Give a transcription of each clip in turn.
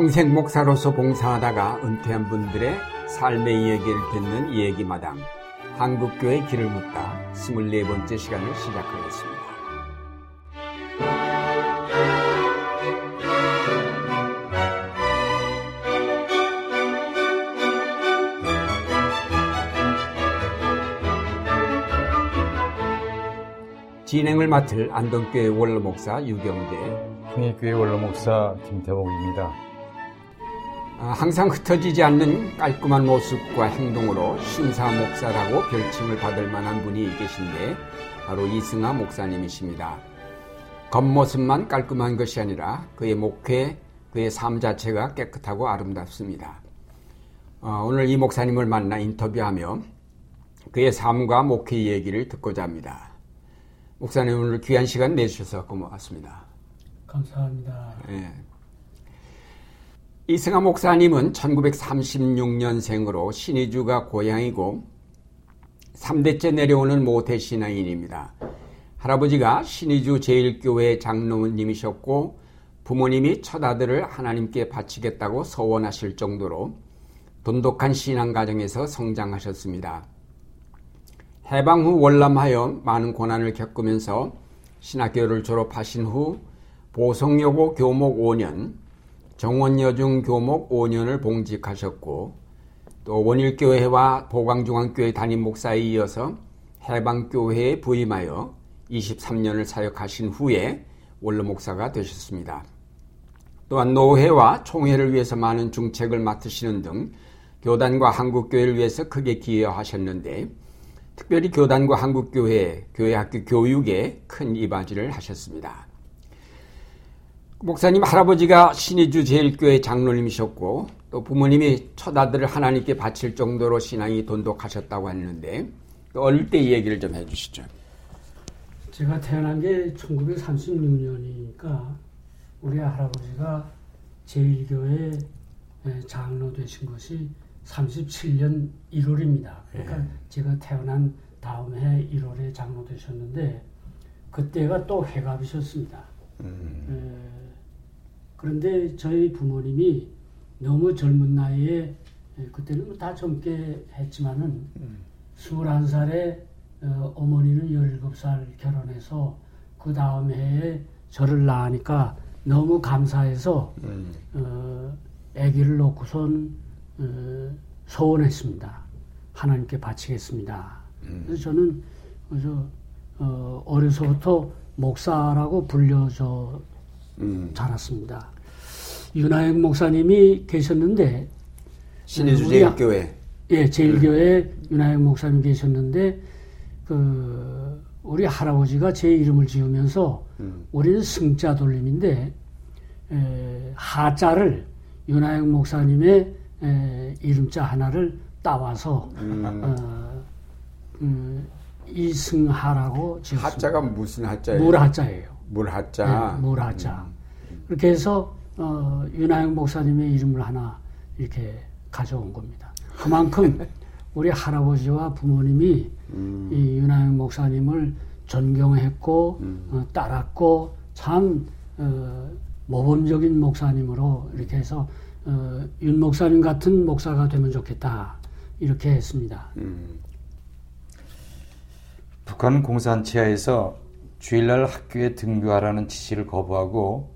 평생 목사로서 봉사하다가 은퇴한 분들의 삶의 이야기를 듣는 이야기마당 한국교회 길을 묻다 24번째 시간을 시작하겠습니다. 진행을 맡을 안동교회 원로목사 유경재 흥해교회 원로목사 김태복입니다. 아, 항상 흩어지지 않는 깔끔한 모습과 행동으로 신사 목사라고 별칭을 받을 만한 분이 계신데 바로 이승하 목사님이십니다. 겉모습만 깔끔한 것이 아니라 그의 목회, 그의 삶 자체가 깨끗하고 아름답습니다. 어, 오늘 이 목사님을 만나 인터뷰하며 그의 삶과 목회 얘기를 듣고자 합니다. 목사님 오늘 귀한 시간 내주셔서 고맙습니다. 감사합니다. 네. 이승하 목사님은 1936년생으로 신의주가 고향이고 3대째 내려오는 모태 신앙인입니다. 할아버지가 신의주 제일교회 장로님이셨고 부모님이 첫 아들을 하나님께 바치겠다고 서원하실 정도로 돈독한 신앙 가정에서 성장하셨습니다. 해방 후 월남하여 많은 고난을 겪으면서 신학교를 졸업하신 후 보성여고 교목 5년, 정원여중 교목 5년을 봉직하셨고 또 원일교회와 보광중앙교회 담임 목사에 이어서 해방교회에 부임하여 23년을 사역하신 후에 원로 목사가 되셨습니다. 또한 노회와 총회를 위해서 많은 중책을 맡으시는 등 교단과 한국교회를 위해서 크게 기여하셨는데 특별히 교단과 한국교회, 교회학교 교육에 큰 이바지를 하셨습니다. 목사님 할아버지가 신의주 제일교회 장로님이셨고 또 부모님이 첫 아들을 하나님께 바칠 정도로 신앙이 돈독하셨다고 했는데 어릴 때이 얘기를 좀 해주시죠. 제가 태어난 게 1936년이니까 우리 할아버지가 제일교회 장로 되신 것이 37년 1월입니다. 그러니까 네. 제가 태어난 다음 해 1월에 장로 되셨는데 그때가 또 회갑이셨습니다. 음. 그런데 저희 부모님이 너무 젊은 나이에 예, 그때는 뭐다 젊게 했지만은 음. 21살에 어, 어머니는 17살 결혼해서 그 다음 해에 저를 낳으니까 너무 감사해서 음. 어, 아기를 놓고선 어, 소원했습니다. 하나님께 바치겠습니다. 음. 그래서 저는 그래서 어, 어려서부터 목사라고 불려져 음. 자랐습니다. 윤하영 목사님이 계셨는데 신의주 제일교회 예 제일교회 음. 윤하영 목사님 계셨는데 그 우리 할아버지가 제 이름을 지으면서 음. 우리는 승자 돌림인데 에, 하자를 윤하영 목사님의 에, 이름자 하나를 따와서 음. 어, 음, 이승하라고 지었습니다. 하자가 무슨 하자예요? 물하자예요. 물하자. 네, 물하자. 음. 그렇게 해서 어, 윤하영 목사님의 이름을 하나 이렇게 가져온 겁니다. 그만큼 우리 할아버지와 부모님이 음. 이 윤하영 목사님을 존경했고 음. 어, 따랐고 참 어, 모범적인 목사님으로 이렇게 해서 어, 윤 목사님 같은 목사가 되면 좋겠다 이렇게 했습니다. 음. 북한 공산치하에서 주일날 학교에 등교하라는 지시를 거부하고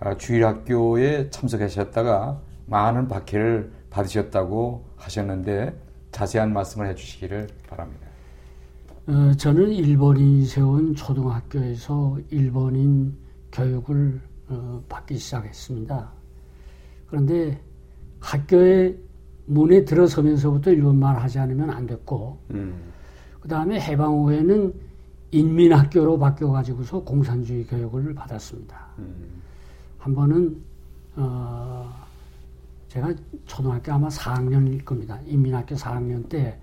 아, 주일 학교에 참석하셨다가 많은 박해를 받으셨다고 하셨는데 자세한 말씀을 해주시기를 바랍니다. 어, 저는 일본인이 세운 초등학교에서 일본인 교육을 어, 받기 시작했습니다. 그런데 학교에 문에 들어서면서부터 일본말 하지 않으면 안 됐고, 음. 그 다음에 해방 후에는 인민학교로 바뀌어가지고서 공산주의 교육을 받았습니다. 음. 한 번은, 어, 제가 초등학교 아마 4학년일 겁니다. 인민학교 4학년 때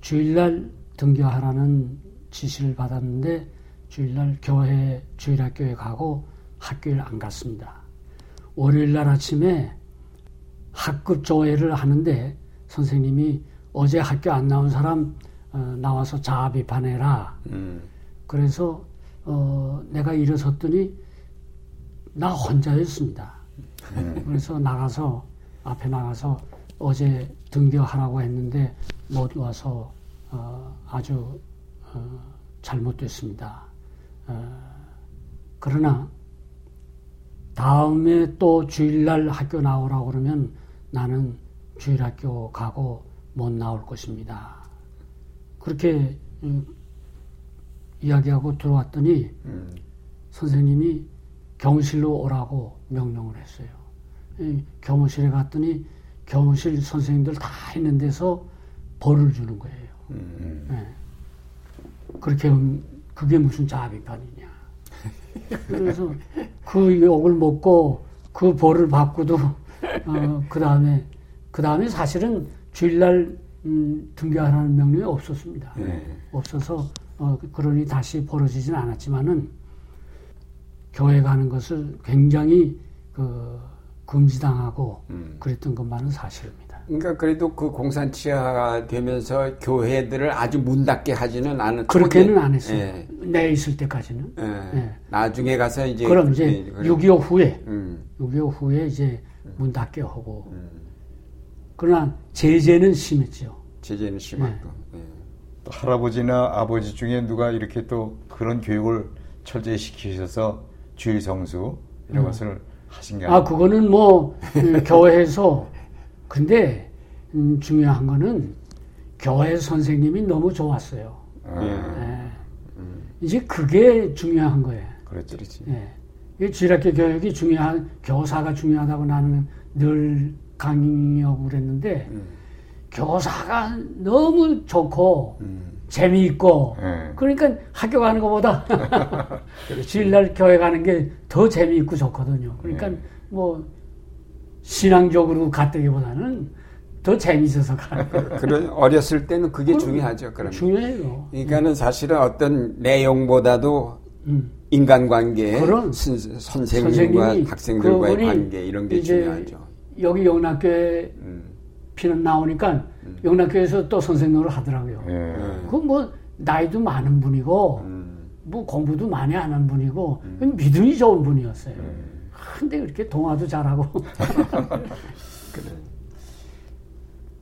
주일날 등교하라는 지시를 받았는데 주일날 교회 주일학교에 가고 학교를 안 갔습니다. 월요일날 아침에 학급 조회를 하는데 선생님이 어제 학교 안 나온 사람 어, 나와서 자아 비판해라. 음. 그래서 어, 내가 일어섰더니 나 혼자였습니다. 음. 그래서 나가서 앞에 나가서 어제 등교하라고 했는데 못 와서 어, 아주 어, 잘못됐습니다. 어, 그러나 다음에 또 주일날 학교 나오라고 그러면 나는 주일학교 가고 못 나올 것입니다. 그렇게 음, 이야기하고 들어왔더니 음. 선생님이 교무실로 오라고 명령을 했어요. 교무실에 갔더니 교무실 선생님들 다 있는 데서 벌을 주는 거예요. 음. 네. 그렇게 그게 무슨 자비판이냐. 그래서 그 욕을 먹고 그 벌을 받고도 어, 그 다음에 그 다음에 사실은 주일날 음, 등교하라는 명령이 없었습니다. 네. 없어서 어, 그러니 다시 벌어지진 않았지만은 교회 가는 것을 굉장히 그 금지당하고 음. 그랬던 것만은 사실입니다. 그러니까 그래도 그 공산치하가 되면서 교회들을 아주 문 닫게 하지는 않은 그렇게는 안 했어요. 예. 내 있을 때까지는. 예. 예. 나중에 가서 이제 그럼 이제 예, 6.25 후에 음. 6.25 후에 이제 문 닫게 하고 음. 그러나 제재는 심했죠. 제재는 심했고. 네. 예. 할아버지나 아버지 중에 누가 이렇게 또 그런 교육을 철저히 시키셔서 주의 성수 이런 음. 것을 하신 게 아, 그거는 뭐, 음, 교회에서, 근데, 음, 중요한 거는, 교회 선생님이 너무 좋았어요. 아. 네. 음. 이제 그게 중요한 거예요. 그렇지, 그렇지. 네. 주일학교 교육이 중요한, 교사가 중요하다고 나는 늘 강의하고 그랬는데, 음. 교사가 너무 좋고, 음. 재미있고 네. 그러니까 학교 가는 것보다 주일날 교회 가는 게 더 재미있고 좋거든요. 그러니까 네. 뭐 신앙적으로 갔다기보다는 더 재미있어서 가는 거예요. 그런 어렸을 때는 그게 중요하죠. 그러면. 중요해요. 그러니까는 네. 사실은 어떤 내용보다도 음. 인간관계, 선생님과 학생들과의 관계 이런 게 중요하죠. 여기 영락교회 음. 피는 나오니까 음. 영락교에서 또 선생님으로 하더라고요. 예. 그뭐 나이도 많은 분이고 음. 뭐 공부도 많이 하는 분이고 음. 믿음이 좋은 분이었어요. 음. 근데 그렇게 동화도 잘하고. 그래.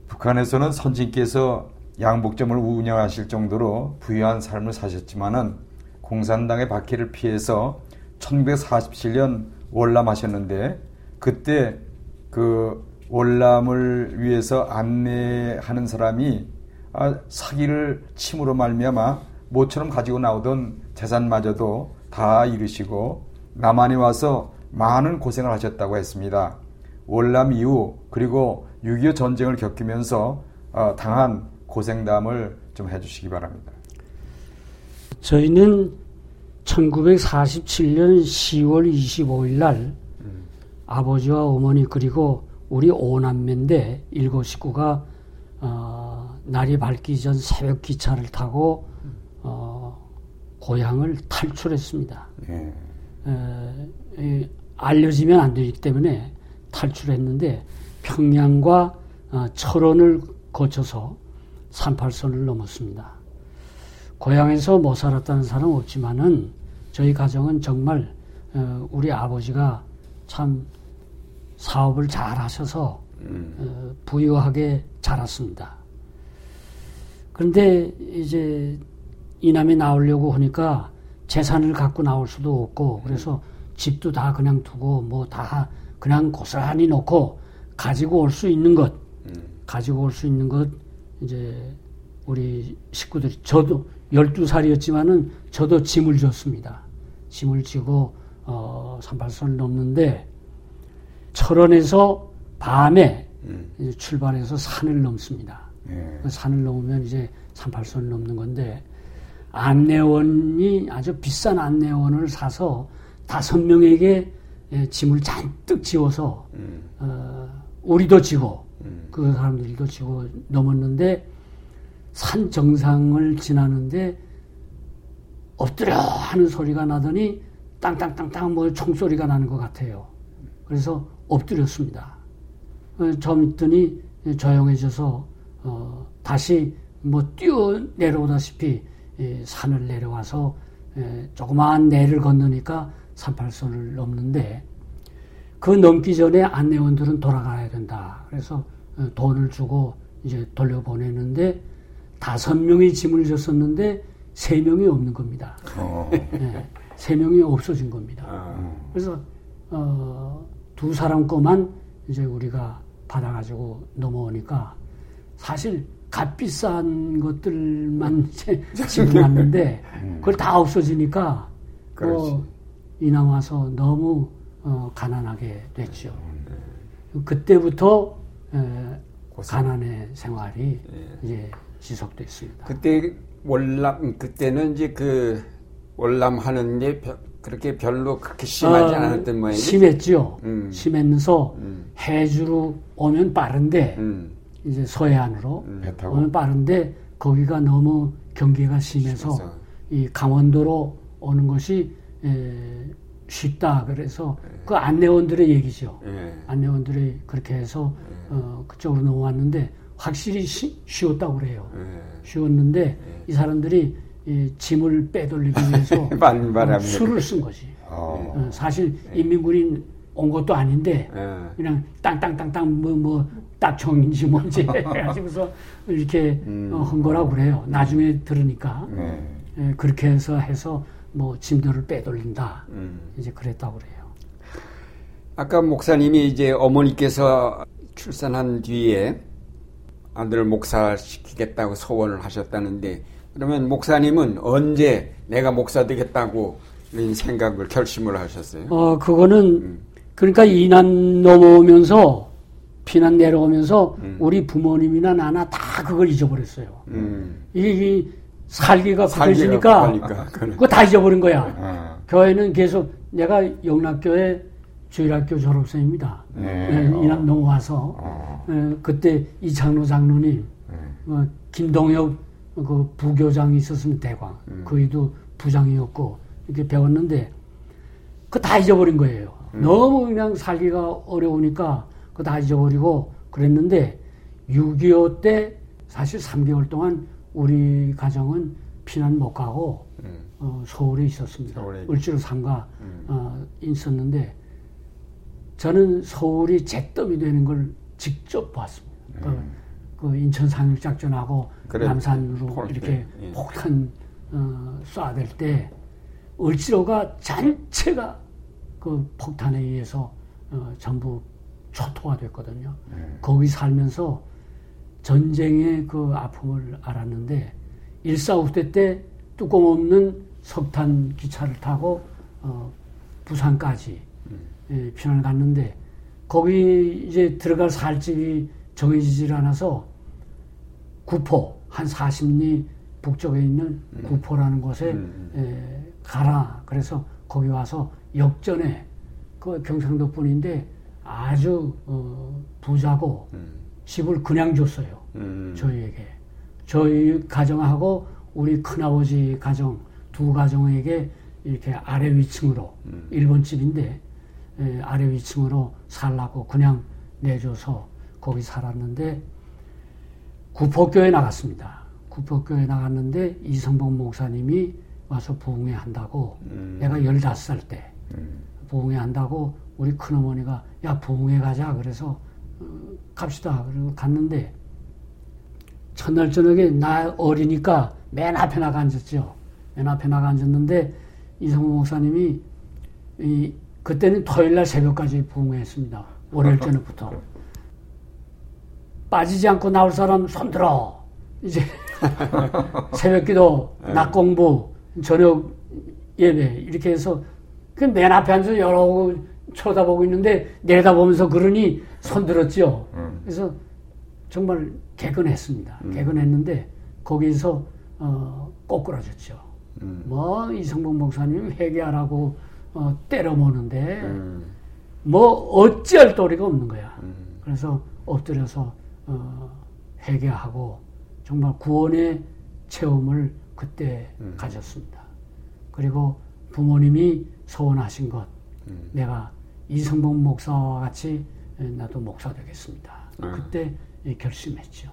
북한에서는 선진께서 양복점을 운영하실 정도로 부유한 삶을 사셨지만은 공산당의 박해를 피해서 1947년 월남하셨는데 그때 그 월남을 위해서 안내하는 사람이 아, 사기를 침으로 말미암아 모처럼 가지고 나오던 재산마저도 다 잃으시고 남한에 와서 많은 고생을 하셨다고 했습니다. 월남 이후 그리고 6.25 전쟁을 겪으면서 어, 당한 고생담을 좀 해주시기 바랍니다. 저희는 1947년 10월 25일 날 음. 아버지와 어머니 그리고 우리 오남매인데 일곱 식구가 어, 날이 밝기 전 새벽 기차를 타고 어, 고향을 탈출했습니다. 네. 에, 알려지면 안 되기 때문에 탈출했는데 평양과 어, 철원을 거쳐서 38선을 넘었습니다. 고향에서 못 살았다는 사람 없지만은 저희 가정은 정말 어, 우리 아버지가 참 사업을 잘 하셔서 음. 어, 부유하게 자랐습니다. 그런데 이제 이남에 나오려고 하니까 재산을 갖고 나올 수도 없고 그래서 집도 다 그냥 두고 뭐 다 그냥 고스란히 놓고 가지고 올 수 있는 것 음. 가지고 올 수 있는 것 이제 우리 식구들이 저도 12살이었지만은 저도 짐을 졌습니다. 짐을 지고 어 38선을 넘는데 철원에서 밤에 음. 출발해서 산을 넘습니다. 예. 그 산을 넘으면 이제 38선을 넘는 건데 안내원이 아주 비싼 안내원을 사서 다섯 명에게 예, 짐을 잔뜩 지워서 음. 어, 우리도 지고 음. 그 사람들도 지고 넘었는데 산 정상을 지나는데 엎드려 하는 소리가 나더니 땅땅땅땅 뭐 총소리가 나는 것 같아요. 그래서 엎드렸습니다. 어, 좀 있더니 조용해져서 어, 다시 뭐 뛰어 내려오다시피 예, 산을 내려와서 예, 조그마한 내를 건너니까 38선을 넘는데 그 넘기 전에 안내원들은 돌아가야 된다. 그래서 어, 돈을 주고 이제 돌려보내는데 다섯 명이 짐을 졌었는데 세 명이 없는 겁니다. 어. 네, 세 명이 없어진 겁니다. 아. 그래서 어, 두 사람 거만 이제 우리가 받아가지고 넘어오니까 사실 값비싼 것들만 이제 지금 왔는데 음. 그걸 다 없어지니까 뭐 이남 와서 너무 어, 가난하게 됐죠. 음. 그때부터 에, 가난의 생활이 예. 이제 지속됐습니다. 그때 월남 그때는 이제 그 월남하는 게 그렇게 별로 그렇게 심하지 어, 않았던 모양이죠. 심했죠. 음. 심하면서 음. 해주로 오면 빠른데 음. 이제 서해안으로 음. 오면 빠른데 거기가 너무 경계가 심해서 심해서. 이 강원도로 오는 것이 에, 쉽다. 그래서 네. 그 안내원들의 얘기죠. 네. 안내원들이 그렇게 해서 네. 어, 그쪽으로 넘어왔는데 확실히 쉬, 쉬웠다고 그래요. 쉬웠는데 이 사람들이 이 짐을 빼돌리기 위해서 어, 술을 쓴 거지. 어. 어, 사실 인민군인 온 것도 아닌데 그냥 땅땅땅땅 뭐 뭐 딱정인지 뭔지 해가지고서 이렇게 음. 어, 한 거라고 그래요. 나중에 들으니까 네. 예, 그렇게 해서 해서 뭐 짐들을 빼돌린다. 음. 이제 그랬다고 그래요. 아까 목사님이 이제 어머니께서 출산한 뒤에 아들을 목사시키겠다고 소원을 하셨다는데 그러면 목사님은 언제 내가 목사 되겠다고 생각을 결심을 하셨어요? 어, 그거는 음. 그러니까 이난 넘어오면서 피난 내려오면서 음. 우리 부모님이나 나나 다 그걸 잊어버렸어요. 음. 이, 살기가 굳어지니까 그거 다 잊어버린 거야. 아. 교회는 계속 내가 영락교회 주일학교 졸업생입니다. 네. 네, 이남 넘어와서 어. 네, 그때 이창로 장로님, 네. 어, 김동엽 그 부교장이 있었으면 대광, 음. 그이도 부장이었고 이렇게 배웠는데 그 다 잊어버린 거예요. 음. 너무 그냥 살기가 어려우니까 그 다 잊어버리고 그랬는데 6.25 때 사실 3개월 동안 우리 가정은 피난 못 가고 음. 어, 서울에 있었습니다. 서울에 을지로 상가 음. 어, 있었는데 저는 서울이 잿더미 되는 걸 직접 봤습니다. 음. 그, 그 인천 상륙 작전하고 그래. 남산으로 폴, 이렇게 예. 폭탄 어, 쏴댈 때 을지로가 전체가 그 폭탄에 의해서 어, 전부 초토화 됐거든요. 음. 거기 살면서 전쟁의 그 아픔을 알았는데 일사후퇴 때 뚜껑 없는 석탄 기차를 타고 어, 부산까지 음. 예, 피난을 갔는데 거기 이제 들어갈 살집이 정해지질 않아서 구포 한 40리 북쪽에 있는 음. 구포라는 곳에 음. 에, 예, 가라. 그래서 거기 와서 역전에 그 경상도 분인데 아주 어, 부자고 음. 집을 그냥 줬어요. 음. 저희에게. 저희 가정하고 우리 큰아버지 가정 두 가정에게 이렇게 아래 위층으로 음. 일본 집인데 에, 아래 위층으로 살라고 그냥 내줘서 거기 살았는데 구포교에 나갔습니다. 구포교에 나갔는데 이성봉 목사님이 와서 부흥회 한다고 음. 내가 열다섯 살때 음. 부흥회 한다고 우리 큰어머니가 야 부흥회 가자 그래서 어, 갑시다 그리고 갔는데 첫날 저녁에 나 어리니까 맨 앞에 나가 앉았죠. 맨 앞에 나가 앉았는데 이성호 목사님이 이 그때는 토요일 날 새벽까지 부흥했습니다. 월요일 저녁부터. 빠지지 않고 나올 사람 손 들어. 이제 새벽 기도, 네. 낮 공부, 저녁 예배 이렇게 해서 그 맨 앞에 앉아서 여러 쳐다보고 있는데 내려다보면서 그러니 손 들었죠. 음. 그래서 정말 개근했습니다. 음. 개근했는데 거기서 어, 꼬꾸라졌죠. 음. 뭐 이성봉 목사님 회개하라고 어, 때려보는데 음. 뭐 어찌할 도리가 없는 거야. 음. 그래서 엎드려서 어, 회개하고 정말 구원의 체험을 그때 음. 가졌습니다. 그리고 부모님이 소원하신 것, 음. 내가 이성봉 목사와 같이 나도 목사 되겠습니다. 음. 그때 결심했죠.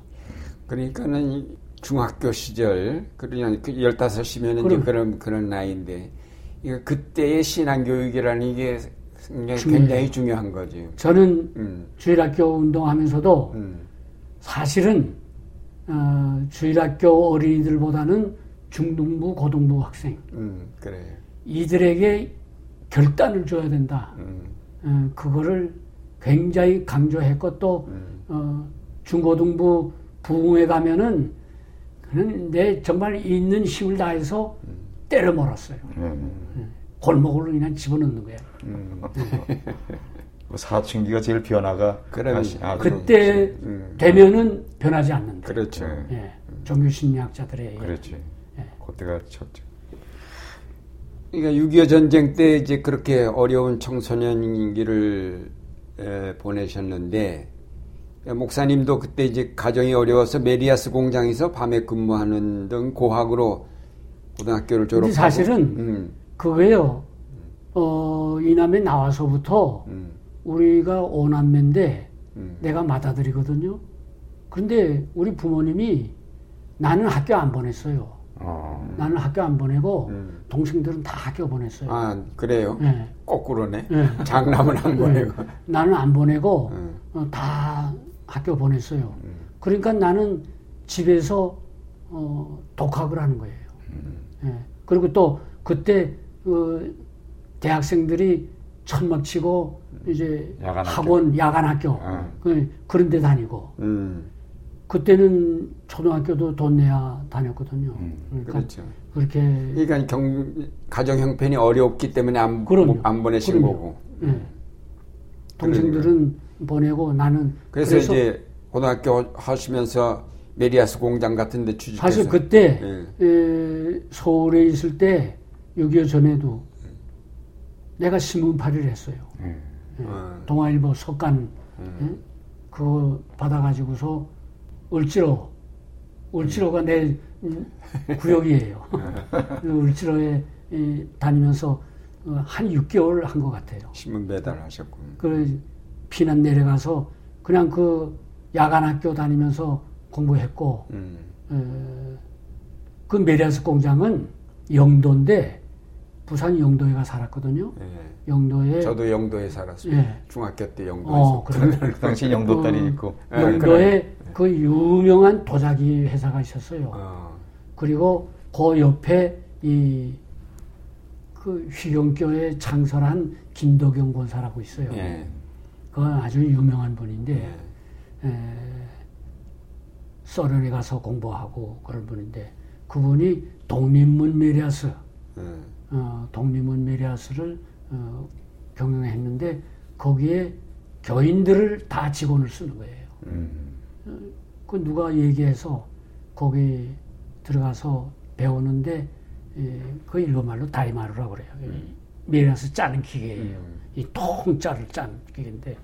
그러니까는 중학교 시절, 그러니까 15이면 이제 그런, 그런 나이인데, 그때의 신앙교육이라는 게 굉장히, 중요해요. 중요한 거지. 저는 음, 주일학교 운동하면서도 음, 사실은 어, 주일학교 어린이들보다는 중등부, 고등부 학생 음, 그래. 이들에게 결단을 줘야 된다. 음, 어, 그거를 굉장히 강조했고 또 음, 어, 중고등부 부흥회 가면은 그는 내 정말 있는 힘을 다해서 때려 몰았어요. 네. 골목으로 그냥 집어넣는. 음. 그 사춘기가 제일 변화가 그럼, 다시- 아, 그때 음. 되면은 변하지 않는다. 그렇죠. 네. 예, 종교 심리학자들의 얘기. 그렇지. 예. 그때가 첫째. 그러니까 6.25 전쟁 때 이제 그렇게 어려운 청소년기를 에, 보내셨는데 목사님도 그때 이제 가정이 어려워서 메리아스 공장에서 밤에 근무하는 등 고학으로 고등학교를 졸업하고 사실은 음, 그거요. 어, 이남에 나와서부터 음, 우리가 오남매인데 음. 내가 맏아들이거든요. 그런데 우리 부모님이 나는 학교 안 보냈어요. 어. 나는 학교 안 보내고 음. 동생들은 다 학교 보냈어요. 아 그래요? 예. 거꾸로네. 예. 장남은 안 보내고. 나는 안 보내고 음. 어, 다 학교 보냈어요. 음. 그러니까 나는 집에서 어, 독학을 하는 거예요. 음. 예. 그리고 또 그때 그 대학생들이 천막 치고 이제 야간 학교. 학원 야간 학교 아. 그, 그런 데 다니고 음, 그때는 초등학교도 돈 내야 다녔거든요. 음. 그러니까 그렇죠. 그렇게 그러니까 경, 가정 형편이 어렵기 때문에 안, 그럼요. 안 보내신 그럼요. 거고. 예. 동생들은 보내고 나는 그래서, 이제 고등학교 하시면서 메리아스 공장 같은 데 취직해서 사실 그때 예. 에, 서울에 있을 때6.25 전에도 내가 신문팔이를 했어요. 예. 어, 동아일보 석간 음. 예? 그거 받아가지고서 을지로 을지로가 내 음, 구역이에요. 을지로에 이, 다니면서 어, 한 6개월 한 것 같아요. 신문 배달하셨고. 그 피난 내려가서 그냥 그 야간 학교 다니면서 공부했고 음, 어, 그 메리아스 공장은 영도인데 부산 영도에 가 살았거든요. 예. 영도에 저도 영도에 살았어요. 예. 중학교 때 영도에서. 어, 그래. 그 당시 영도 딸이 그 있고. 예, 영도에 그 유명한 도자기 회사가 있었어요. 어, 그리고 그 옆에 이 그 휘경교에 창설한 김도경 권사라고 있어요. 예. 그건 아주 유명한 분인데 예. 에, 서른에 가서 공부하고 그런 분인데 그분이 독립문 메리아스 예. 어, 독립문 메리아스를 어, 경영했는데 거기에 교인들을 다 직원을 쓰는 거예요. 음. 그 누가 얘기해서 거기 들어가서 배우는데 예, 그 일본말로 다이마루라고 그래요. 이 메리아스 짜는 기계예요. 이 통짜를 짜는 기계인데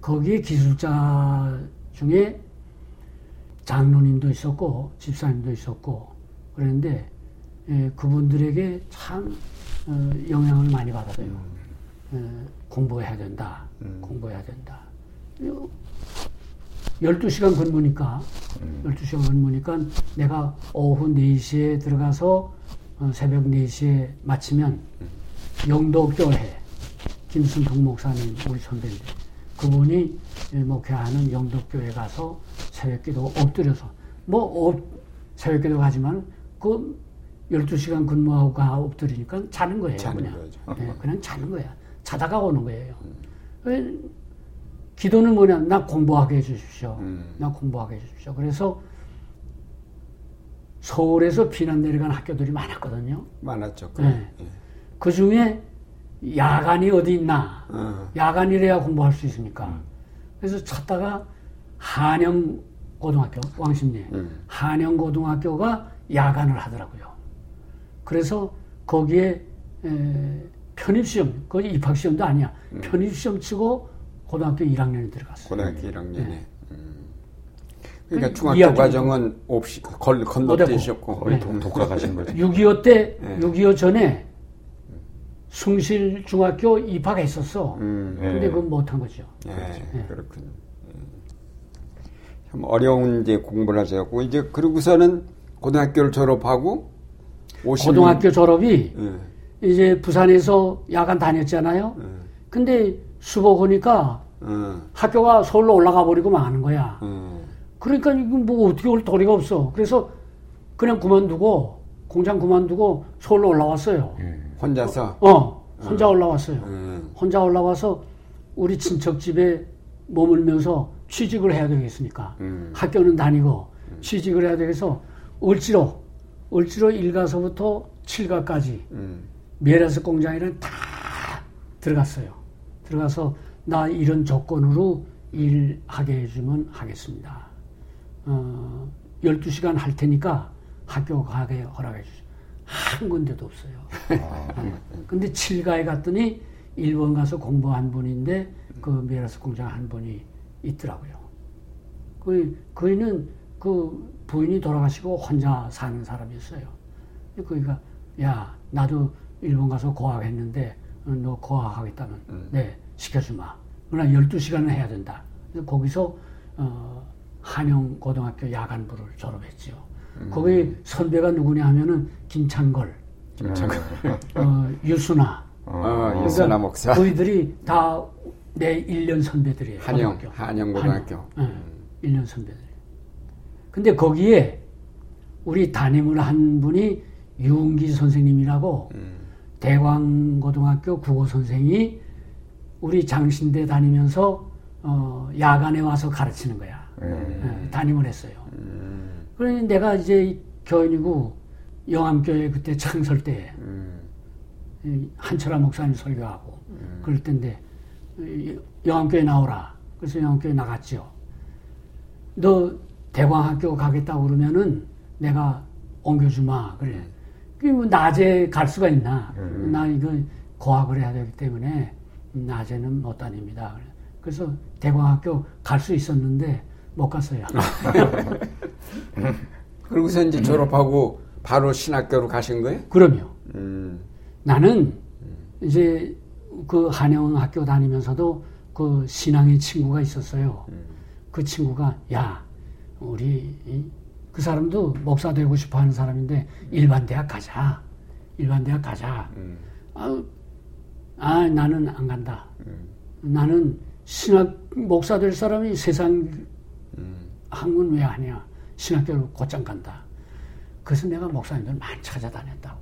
거기에 기술자 중에 장로님도 있었고 집사님도 있었고 그랬는데 예, 그분들에게 참 어, 영향을 많이 받아요. 어, 공부해야 된다. 공부해야 된다. 12시간 근무니까, 12시간 근무니까 내가 오후 4시에 들어가서 어, 새벽 4시에 마치면 영도교회 김순통 목사님 우리 선배인데 그분이 예, 목회하는 영도교회 가서 새벽 기도 엎드려서 뭐 엎, 새벽 기도 가지만 그 12시간 근무하고 가 엎드리니까 자는 거예요. 자는 그냥. 예, 그냥 자는 거야. 자다가 오는 거예요. 왜 기도는 뭐냐? 나 공부하게 해주십시오. 음. 나 공부하게 해주십시오. 그래서 서울에서 피난 내려간 학교들이 많았거든요. 많았죠. 그 네. 그 중에 야간이 어디 있나? 어. 야간이래야 공부할 수 있으니까. 그래서 찾다가 한영 고등학교, 왕십리 음. 한영 고등학교가 야간을 하더라고요. 그래서 거기에 에, 편입시험, 거기 입학시험도 아니야. 편입시험 치고 고등학교 1학년에 들어갔어요. 고등학교 1학년에. 음. 그러니까 그 중학교 과정은 없이 걸, 건너뛰셨고. 거의 독- 독학하신 거죠. 6.25 때, 네. 6.25 전에 숭실 중학교 입학했었어. 음. 네. 근데 그건 못한 거죠. 예, 네. 그렇군요. 예. 참 어려운 이제 공부를 하셨고 이제 그러고서는 고등학교를 졸업하고 50 고등학교 졸업이 예, 이제 부산에서 야간 다녔잖아요. 예. 근데 수복 하니까 어. 학교가 서울로 올라가 버리고 마는 거야. 어. 그러니까 이거 뭐 어떻게 올 도리가 없어. 그래서 그냥 그만두고 공장 그만두고 서울로 올라왔어요. 혼자서. 어, 혼자 올라왔어요. 음. 혼자 올라와서 우리 친척 집에 머물면서 취직을 해야 되겠으니까 음. 학교는 다니고 취직을 해야 되겠어 을지로 을지로 1가서부터 7가까지 음. 메라스 공장에는 다 들어갔어요. 들어가서 나 이런 조건으로 일하게 해주면 하겠습니다. 어, 12시간 할 테니까 학교 가게 허락해 주죠. 한 군데도 없어요. 어, 근데 7가에 갔더니 일본 가서 공부한 분인데 그 메라스 공장 한 분이 있더라고요. 그, 그이는 그 부인이 돌아가시고 혼자 사는 사람이었어요. 그니까, 야, 나도 일본 가서 고학했는데, 어, 너 고학하겠다면, 네, 시켜주마. 그러나 12시간은 해야 된다. 그래서 거기서, 어, 한영고등학교 야간부를 졸업했지요. 거기 선배가 누구냐 하면은 김창걸, 김창걸. 어, 유순아. 어, 유선아 목사. 저희들이 다 내 1년 선배들이에요. 한영, 고등학교. 한영고등학교. 한영. 예, 1년 선배들. 근데 거기에 우리 담임을 한 분이 유은기 선생님이라고 음. 대광고등학교 국어 선생이 우리 장신대 다니면서 어, 야간에 와서 가르치는 거야. 예, 담임을 했어요. 음. 그러니 내가 이제 교인이고 영암교회 그때 창설 때 음. 이 한철아 목사님 설교하고 그럴 때인데 이 영암교회 나오라. 그래서 영암교회 나갔죠. 너 대광학교 가겠다고 그러면은 내가 옮겨주마. 그래. 그게 뭐 낮에 갈 수가 있나. 나 이거 고학을 해야 되기 때문에 낮에는 못 다닙니다. 그래. 그래서 대광학교 갈 수 있었는데 못 갔어요. 그러고서 이제 졸업하고 바로 신학교로 가신 거예요? 그럼요. 음. 나는 이제 그 한영 학교 다니면서도 그 신앙의 친구가 있었어요. 그 친구가 야 우리 이- 그 사람도 목사 되고 싶어 하는 사람인데 일반 대학 가자. 일반 대학 가자. 음. 아, 아 나는 안 간다. 나는 신학 목사 될 사람이 세상 학문 왜 하냐? 신학교로 곧장 간다. 그래서 내가 목사님들 많이 찾아다녔다고.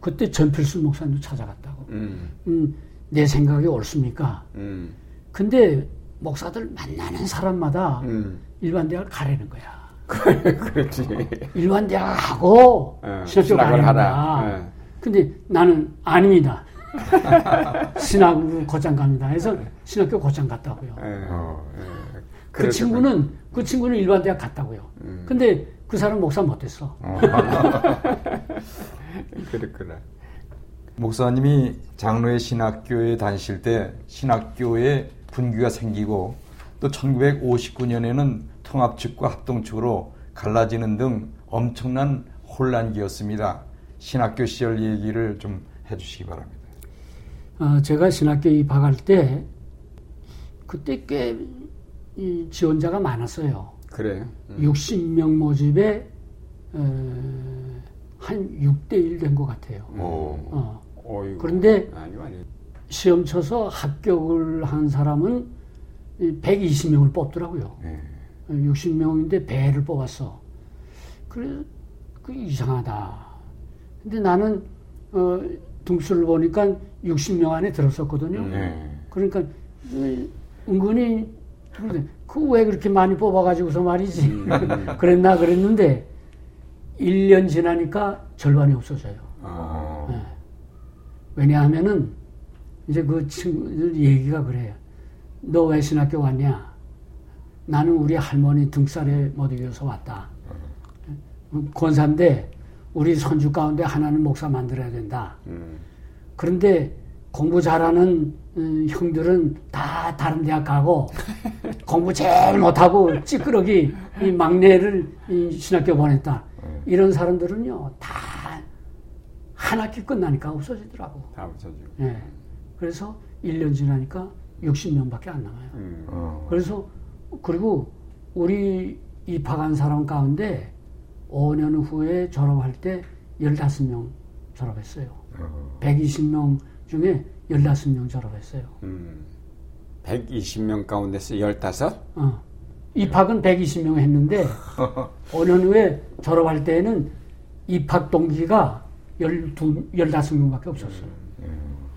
그때 전필수 목사님도 찾아갔다고. 음. 음, 내 생각이 옳습니까? 음. 근데 목사들 만나는 사람마다 음. 일반 대학을 가라는 거야. 그렇지. 일반 대학 하고 어, 신학교 신학을 가라는 하라. 어. 근데 나는 아닙니다. 신학으로 곧장 갑니다. 해서 신학교 곧장 갔다고요. 예. 어. 예. 그 친구는 그 친구는 일반 대학 갔다고요. 근데 그 사람 목사 못했어. 그랬구나. 목사님이 장로의 신학교에 다니실 때 신학교에 분규가 생기고 또 1959년에는 통합 측과 합동 측으로 갈라지는 등 엄청난 혼란기였습니다. 신학교 시절 얘기를 좀 해주시기 바랍니다. 어, 제가 신학교 입학할 때 그때 꽤이 지원자가 많았어요. 그래요. 60명 모집에 어, 한 6대 1 된 것 같아요. 오. 어, 어이구. 그런데 아니요, 아니요. 시험 쳐서 합격을 한 사람은 120명을 뽑더라고요. 네. 60명인데 배를 뽑았어. 그래, 그 이상하다. 근데 나는, 어, 등수를 보니까 60명 안에 들었었거든요. 네. 그러니까, 어, 은근히, 그 왜 그렇게 많이 뽑아가지고서 말이지. 그랬나 그랬는데, 1년 지나니까 절반이 없어져요. 아. 네. 왜냐하면은 이제 그 친구들 얘기가 그래요. 너 왜 신학교 왔냐? 나는 우리 할머니 등살에 못 이겨서 왔다. 권사인데 우리 손주 가운데 하나는 목사 만들어야 된다. 음. 그런데 공부 잘하는 음, 형들은 다 다른 대학 가고 공부 제일 못하고 찌끄러기 이 막내를 이 신학교 보냈다. 이런 사람들은요 다 한 학기 끝나니까 없어지더라고. 다 붙여주고. 예. 그래서 1년 지나니까 60명밖에 안 남아요. 음. 어. 그래서 그리고 우리 입학한 사람 가운데 5년 후에 졸업할 때 15명 졸업했어요. 어. 120명 중에 15명 졸업했어요. 음. 120명 가운데서 15? 어. 입학은 120명 했는데 5년 후에 졸업할 때에는 입학 동기가 12, 15명밖에 없었어요.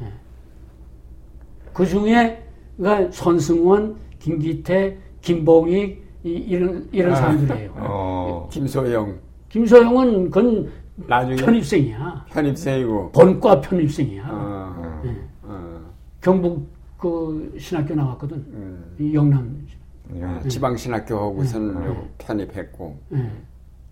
예. 그 중에 그러니까 손승원, 김기태, 김봉익 이, 이런 이런 사람들이에요. 어. 김소영 김소영은 그건 나중에 편입생이야. 편입생이고 본과 편입생이야. 어, 예. 어, 경북 그 신학교 나왔거든. 음. 이 영남. 아, 지방 신학교 하고서는 네. 편입했고 예.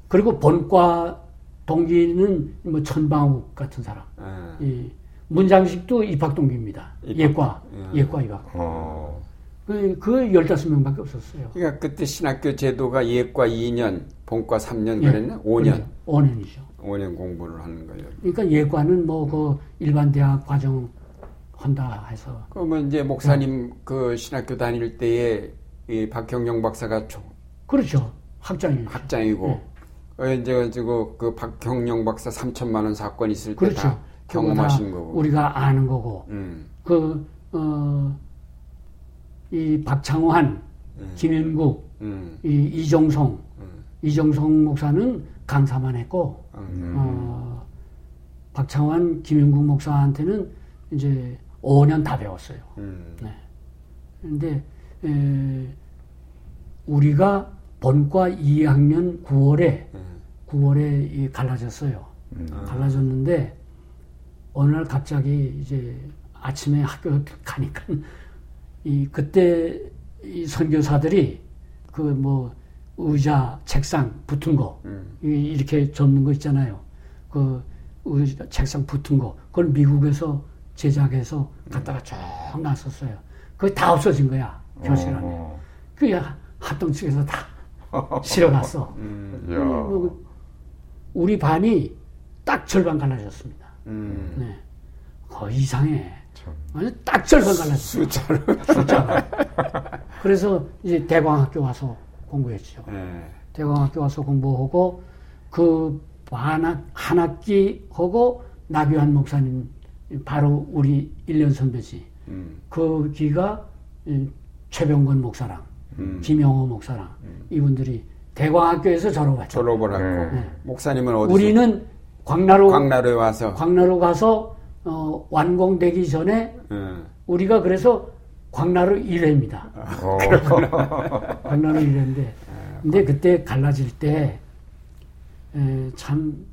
그리고 본과 동기는 뭐 천방욱 같은 사람. 어, 이 문장식도 입학 동기입니다. 입학. 예과, 예. 예과 입학. 어. 그, 그 15명 밖에 없었어요. 그러니까 그때 신학교 제도가 예과 2년, 본과 3년 예. 그랬나? 5년, 5년이죠. 5년 공부를 하는 거예요. 그러니까 예과는 뭐 그 일반 대학 과정 한다 해서 그러면 이제 목사님 그 신학교 다닐 때에 이 박형영 박사가 초- 그렇죠. 학장이죠. 학장이고 예. 어, 이제 가지고 그 박형영 박사 3천만 원 사건 있을 때 그렇죠. 다 경험하신 다 거고. 우리가 아는 거고 음, 그 어, 이 박창환, 음. 김윤국, 음, 이 이정성, 음. 이정성 목사는 강사만 했고 음. 어, 박창환, 김윤국 목사한테는 이제 5년 다 배웠어요. 음. 네. 근데 에, 우리가 본과 2학년 9월에 음. 9월에 이 갈라졌어요. 음. 갈라졌는데 어느 날 갑자기 이제 아침에 학교 가니까 이 그때 이 선교사들이 그 뭐 의자, 책상 붙은 거 음. 이- 이렇게 접는 거 있잖아요. 그 의자, 책상 붙은 거 그걸 미국에서 제작해서 갖다가 쭉 놨었어요. 그게 다 없어진 거야 교실 안에. 어. 그게 합동 측에서 다 실어갔어. 음. 우리 반이 딱 절반 갈라졌습니다. 음. 네. 거의 이상해. 참. 아니, 딱 절반 갈라졌어. 숫자로. 숫자가. 그래서 이제 대광학교 와서 공부했죠. 예. 대광학교 와서 공부하고 그 반, 한 학기 하고 나비환 목사님 바로 우리 1년 선배지. 음. 그 기가 이 최병건 목사랑 음. 김영호 목사랑 이분들이 대광학교에서 졸업했죠. 졸업을 하고 네. 목사님은 어디서? 우리는 광나루 광나루에 와서. 광나루 가서 어, 완공되기 전에 예. 우리가 그래서 광나루 1회입니다. 어. 광나루 1회인데 근데 그때 갈라질 때 참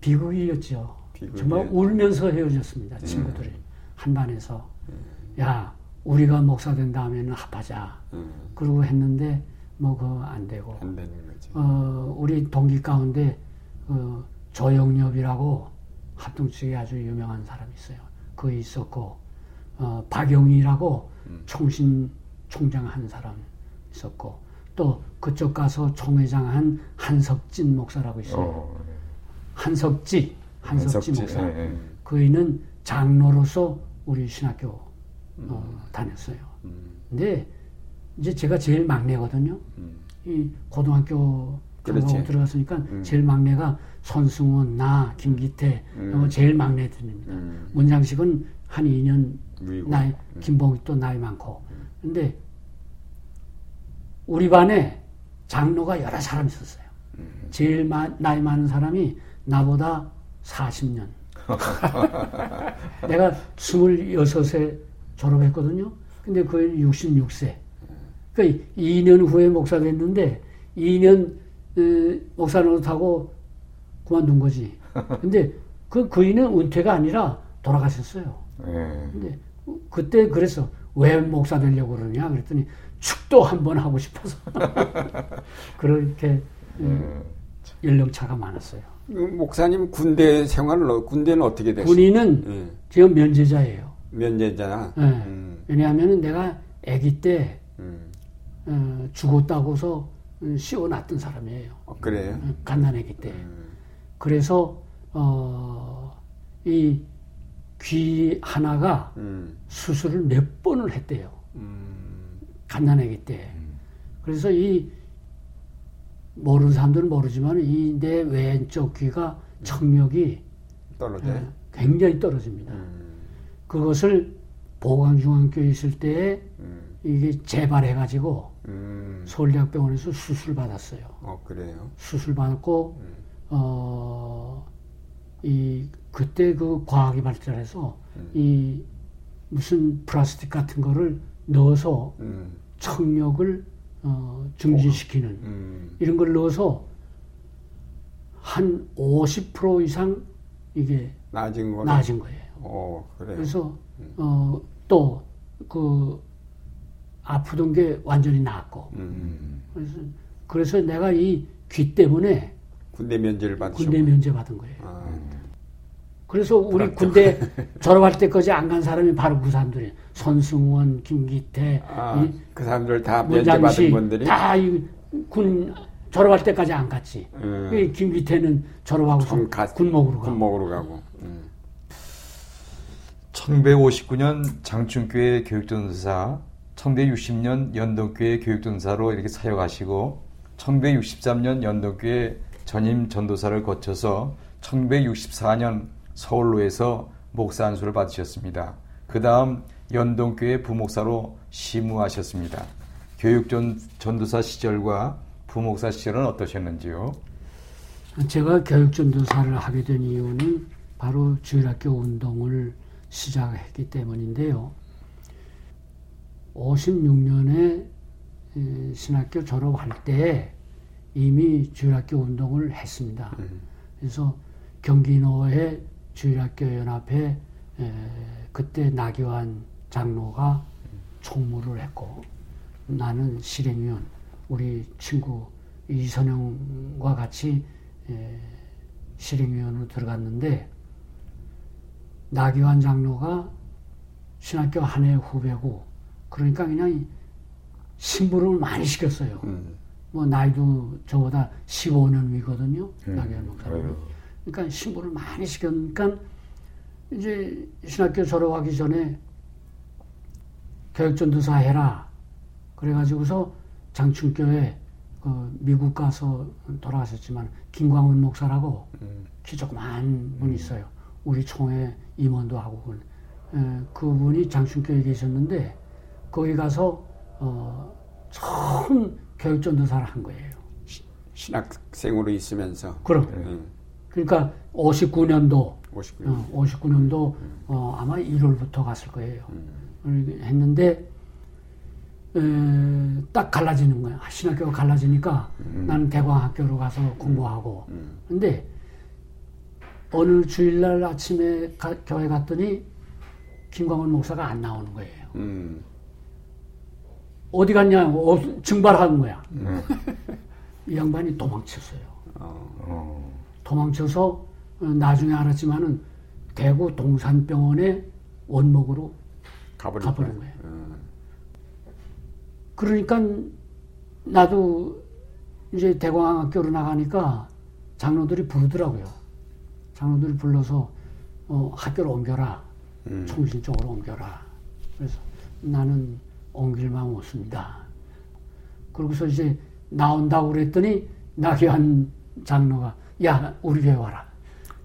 비극이었죠. 비극이에요. 정말 울면서 헤어졌습니다. 친구들이 한 반에서 야 우리가 목사 된 다음에는 합하자. 음. 그러고 했는데 뭐 그거 안 되고 안 되는 거지. 어, 우리 동기 가운데 어, 조영엽이라고 합동 측에 아주 유명한 사람이 있어요. 그 있었고 어, 박영희라고 총신 총장 한 사람 있었고 또 그쪽 가서 총회장 한 한석진 목사라고 있어요. 어. 한석지 한석지 한석지, 목사. 예, 예. 그이는 장로로서 우리 신학교 어, 다녔어요. 음. 근데 이제 제가 제일 막내거든요. 음. 이 고등학교 그렇지. 들어갔으니까 음. 제일 막내가 손승원, 나, 김기태 음. 음. 제일 막내들입니다. 음. 문장식은 한 2년 위고. 나이 김봉이 또 나이 많고 근데 우리 반에 장로가 여러 사람 있었어요. 제일 마- 나이 많은 사람이 나보다 40년. 내가 26세 졸업했거든요. 근데 그애 66세. 그러니까 2년 후에 목사 됐는데 2년 에, 목사 노릇하고 그만둔 거지. 근데 그 그이는 은퇴가 아니라 돌아가셨어요. 예. 근데 그때 그래서 왜 목사 되려고 그러냐 그랬더니 축도 한번 하고 싶어서 그렇게 음, 연령차가 많았어요. 그 목사님 군대 생활을 어- 군대는 어떻게 됐어요? 군인은 예. 지금 면제자예요. 면제자. 예. 음. 왜냐하면 내가 아기 때 음. 어, 죽었다고서 음, 씌워놨던 사람이에요. 어, 그래요. 어, 갓난아기 때. 음. 그래서 어, 이귀 하나가 음. 수술을 몇 번을 했대요. 음. 갓난아기 때. 그래서 이 모르는 사람들은 모르지만 이 내 왼쪽 귀가 청력이 떨어져. 예, 굉장히 떨어집니다. 음. 그것을 보광중앙교회 있을 때 음, 이게 재발해가지고 음. 서울대학병원에서 수술 받았어요. 어, 그래요. 수술 받았고 음. 어 이 그때 그 과학이 발달해서 음. 이 무슨 플라스틱 같은 거를 넣어서 음, 청력을 어, 증진시키는 음. 이런 걸 넣어서 한 50% 이상 이게 나아진 거는. 나아진 거예요. 어, 그래요. 그래서 어, 또그 아프던 게 완전히 나았고 음. 그래서 그래서 내가 이 귀 때문에 군대 면제를 받으셨고. 군대 면제 받은 거예요. 아, 그래서 우리 군대 졸업할 때까지 안 간 사람이 바로 그 사람들이에요. 손승원, 김기태, 아, 이 그 사람들 다 면제 받은 분들이. 다군 졸업할 때까지 안 갔지. 음. 이 김기태는 졸업하고서 군 가- 군목으로 가. 군목으로 가고. 음. 1959년 장충교회 교육전사, 1960년 연동교회 교육전사로 이렇게 사역하시고 1963년 연동교회 전임 전도사를 거쳐서 1964년 서울로에서 목사 안수를 받으셨습니다. 그 다음 연동교회 부목사로 시무하셨습니다. 교육 전 전도사 시절과 부목사 시절은 어떠셨는지요? 제가 교육 전도사를 하게 된 이유는 바로 주일학교 운동을 시작했기 때문인데요. 56년에 신학교 졸업할 때 이미 주일학교 운동을 했습니다. 그래서 경기노회 주일학교 연합회 에, 그때 나기환 장로가 총무를 했고 나는 실행위원 우리 친구 이선영과 같이 에, 실행위원으로 들어갔는데 나기환 장로가 신학교 한 해 후배고 그러니까 그냥 심부름을 많이 시켰어요. 음. 뭐 나이도 저보다 15년 위거든요. 음. 나기환 목사님. 그러니까 신부를 많이 시켰으니까 이제 신학교 졸업하기 전에 교육전도사 해라. 그래가지고서 장충교회 그 미국 가서 돌아가셨지만 김광훈 목사라고 음. 키 조그만 분이 있어요. 우리 총회 임원도 하고 그 에, 그분이 장충교회에 계셨는데 거기 가서 어, 처음 교육전도사를 한 거예요. 신학생으로 있으면서. 그럼 음. 그러니까 59년도 59년. 어, 59년도 어, 아마 1월부터 갔을 거예요. 이렇게 했는데 에, 딱 갈라지는 거야. 신학교가 갈라지니까 나는 대광학교로 가서 공부하고. 근데 어느 주일날 아침에 가- 교회 갔더니 김광훈 목사가 안 나오는 거예요. 음. 어디 갔냐? 어, 증발하는 거야. 이 양반이 도망쳤어요. 어. 어. 도망쳐서 어, 나중에 알았지만은 대구 동산병원에 원목으로 가버린 가버린 거예요. 음. 그러니까 나도 이제 대광학교로 나가니까 장로들이 부르더라고요. 장로들이 불러서 어, 학교로 옮겨라. 음. 총신 쪽으로 옮겨라. 그래서 나는 옮길만 없습니다. 그러고서 이제 나온다고 그랬더니 나기환 장로가 야 우리 교회 와라.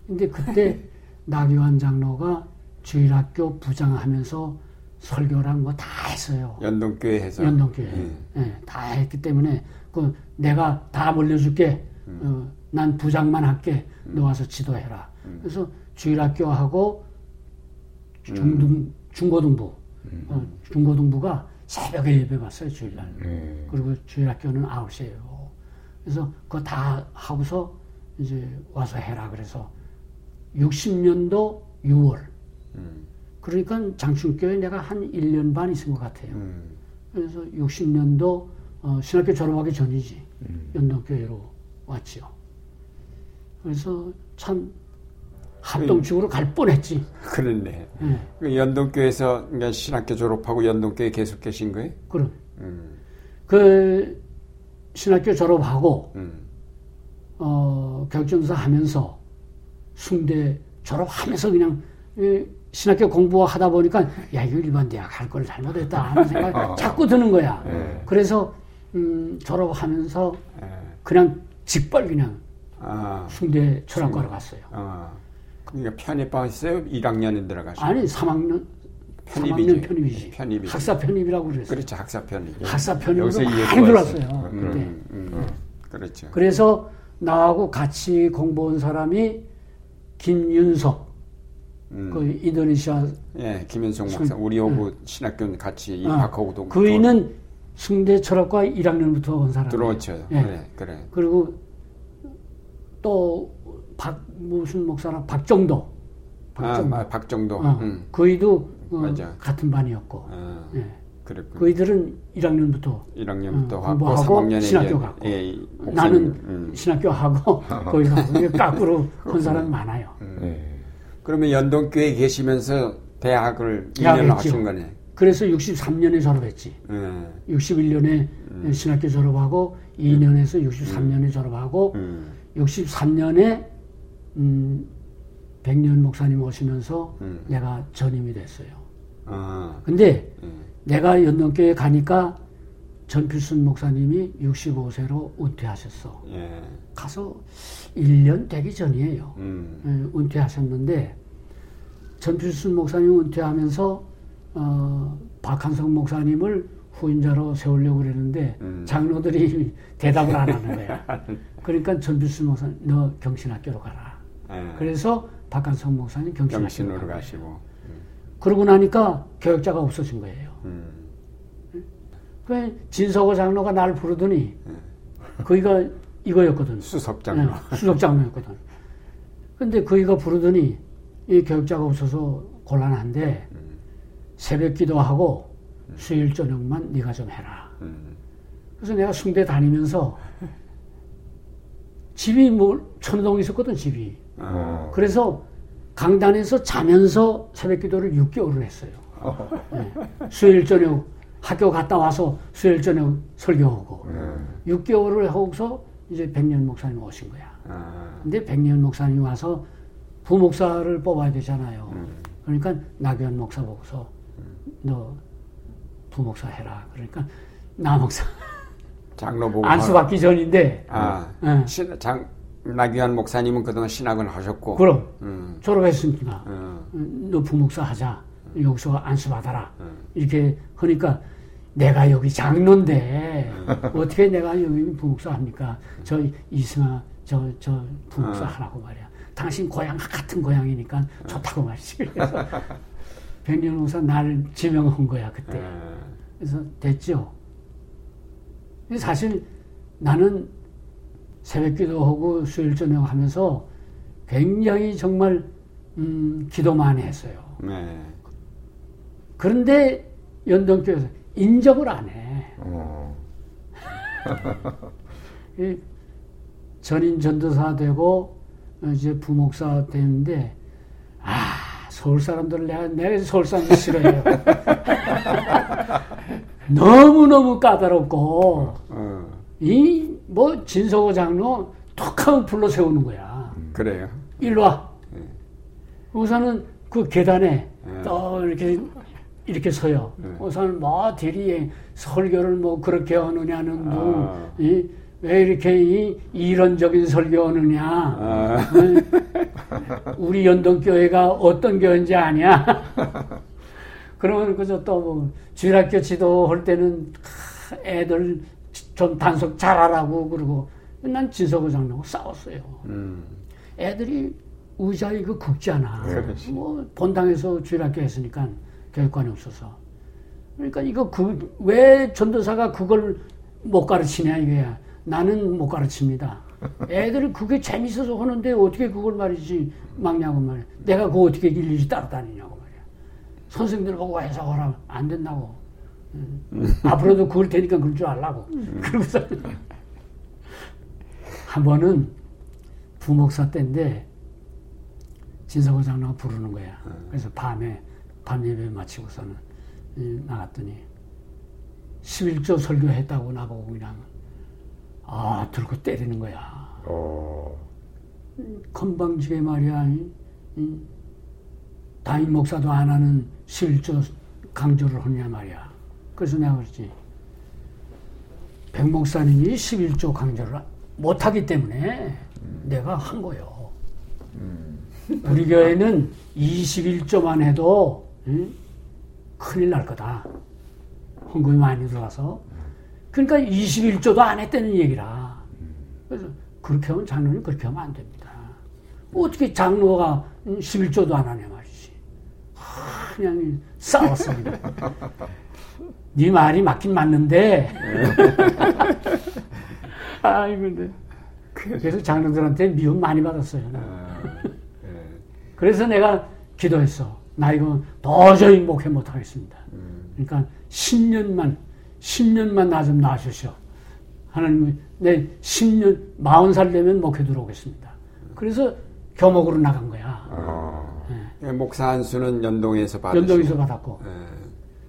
근데 그때 나기환 장로가 주일학교 부장하면서 설교랑 뭐 다 했어요. 연동교회에서. 연동교회. 음. 예, 다 했기 때문에 그 내가 다 물려줄게. 어, 난 부장만 할게. 너 와서 지도해라. 그래서 주일학교하고 중등 중고등부 어, 중고등부가 새벽에 예배 봤어요 주일날. 네. 그리고 주일 학교는 9시에요. 그래서 그거 다 하고서 이제 와서 해라 그래서 60년도 6월. 음. 그러니까 장충교에 내가 한 1년 반 있은 것 같아요. 음. 그래서 60년도 어, 신학교 졸업하기 전이지 연동교회로 왔지요. 그래서 참 합동축으로 갈 뻔했지. 그랬네. 예, 그 연동교회에서 그러니까 신학교 졸업하고 연동교회 계속 계신 거예요? 그럼 음. 그 신학교 졸업하고 음. 어, 교육전사 하면서 숭대 졸업하면서 그냥 이 신학교 공부하다 보니까 야 이거 일반 대학 할걸 잘못했다 하는 생각 자꾸 드는 거야. 네. 그래서 음, 졸업하면서 예. 그냥 직발 그냥 아. 숭대 철학과로 갔어요. 아. 그러니까 편입하셨어요? 1학년에 들어가시고. 아니 3학년 편입이지. 3학년 편입이지. 편입이지. 학사 편입이라고 그랬어요. 그렇죠. 학사 편입. 학사 편입으로 많이 들어왔어요. 왔어요. 그때. 음, 음, 그렇죠. 그래서 나하고 같이 공부한 사람이 김윤석, 음. 그 인도네시아 예, 술- 목사 우리 오부 신학교 같이 입학하고도 어, 그이는 승대 철학과 1학년부터 온 사람. 들어왔죠. 예. 그래, 그래. 그리고 또 박 무슨 목사나 박정도, 아, 박정도, 마- 박정도. 어, 음. 그이도 어, 맞아. 같은 반이었고, 아, 예. 그랬군. 그이들은 1학년부터 1학년부터 어, 하고 공부하고 3학년에 신학교 가고. 예, 이 목사님, 나는 음. 신학교 하고 거기 가고 까꾸로 한 사람이 많아요. 네. 그러면 연동교회 계시면서 대학을 대학을 2년 했죠. 하신 거네. 그래서 63년에 졸업했지. 예. 61년에 음. 신학교 졸업하고 2년에서 63년에 졸업하고 음. 63년에 음, 백년 목사님 오시면서 음. 내가 전임이 됐어요. 아. 근데 음. 내가 연동교회 가니까 전필순 목사님이 65세로 은퇴하셨어. 예. 가서 1년 되기 전이에요. 음. 예, 은퇴하셨는데 전필순 목사님 은퇴하면서 어, 박한성 목사님을 후임자로 세우려고 그랬는데 음. 장로들이 대답을 안 하는 거야. 그러니까 전필순 목사님 너 경신학교로 가라. 예. 그래서 박한성 목사님 경신학교로 경신으로. 가시고. 그러고 나니까 교역자가 없어진 거예요. 음. 그 진석호 장로가 날 부르더니 거기가 이거였거든. 수석 장로. 네, 수석 장로였거든. 근데 그이가 부르더니 이 교육자가 없어서 곤란한데 새벽 기도하고 수요일 저녁만 네가 좀 해라. 음. 그래서 내가 숭대 다니면서 집이 뭐 천동에 있었거든 집이. 어. 그래서 강단에서 자면서 새벽 기도를 6개월을 했어요. 네. 수요일 저녁 학교 갔다 와서 수요일 저녁 설교하고 네. 6개월을 하고서 이제 백년 목사님 오신 거야. 아. 근데 백년 목사님 와서 부목사를 뽑아야 되잖아요. 그러니까 나교현 목사 보고서 너 부목사 해라. 그러니까 나 목사 장로 보고 안수 받기 전인데 아, 예. 신, 장, 나귀한 목사님은 그동안 신학을 하셨고. 그럼 음, 졸업했으니까 음, 너 부목사 하자. 여기서 안수 받아라. 음. 이렇게 하니까 내가 여기 장로인데 어떻게 내가 여기 부목사 합니까? 저 이승아 저 저 부목사 어. 하라고 말이야. 당신 고향 같은 고향이니까 좋다고 말이지. 그래서 백년 목사 나를 지명한 거야 그때. 예. 그래서 됐죠. 사실 나는 새벽 기도 하고 수요일 저녁 하면서 굉장히 정말 음, 기도 많이 했어요. 네. 그런데 연동교에서 인정을 안 해. 어. 이 전인 전도사 되고 이제 부목사 되는데 아 서울 사람들 내가 내가 서울 사람들 싫어해요. 너무 너무 까다롭고 어, 이 뭐 진석호 장로 톡하면 불러 세우는 거야. 그래요. 일로 와. 네. 우선은 그 계단에 네. 또 이렇게 이렇게 서요. 네. 우선 뭐 대리에 설교를 뭐 그렇게 하느냐는 둥, 아. 이, 왜 이렇게 이 이론적인 설교하느냐. 아, 응? 우리 연동교회가 어떤 교회인지 아냐? 그러면 그저 또 뭐 주일학교 지도할 때는 하, 애들 좀 단속 잘하라고 그러고 난 진석호 장로하고 싸웠어요. 음, 애들이 의자 이거 긁잖아. 그렇지. 뭐 본당에서 주일학교 했으니까 교육관이 없어서. 그러니까 이거 그 왜 전도사가 그걸 못 가르치냐 이거야. 나는 못 가르칩니다. 애들이 그게 재밌어서 하는데 어떻게 그걸 말이지 막냐고 말이야. 내가 그거 어떻게 일일이 따라다니냐고 말이야. 선생님들 보고 해석하라 안 된다고. 음. 앞으로도 그럴 테니까 그럴 줄 알라고. 그러고서 한 번은 부목사 때인데 진석호 장로가 부르는 거야. 그래서 밤에 밤 예배 마치고서는 이, 나갔더니 11조 설교했다고 나보고 그냥 아 들고 때리는 거야. 어. 건방지게 말이야. 이, 이, 담임 목사도 안 하는 11조 강조를 하냐 말이야. 그래서 내가 그랬지. 백 목사님이 11조 강조를 못하기 때문에 내가 한 거요. 우리 교회는 21조만 해도 응? 큰일 날 거다. 헌금이 많이 들어와서. 그러니까 21조도 안 했다는 얘기라. 그래서 그렇게 하면 장로님 그렇게 하면 안 됩니다. 어떻게 장로가 11조도 안 하냐 말이지. 그냥 싸웠어. 네 말이 맞긴 맞는데. 아이 근데 그래서 장로들한테 미움 많이 받았어요. 아, 네. 그래서 내가 기도했어. 나 이거 도저히 목회 못하겠습니다. 그러니까 10년만, 10년만 나 좀 놔주시오. 하나님, 내 10년, 40살 되면 목회 들어오겠습니다. 그래서 교목으로 나간 거야. 어. 네. 목사 한 수는 연동에서 받았고. 연동에서 받았고. 네.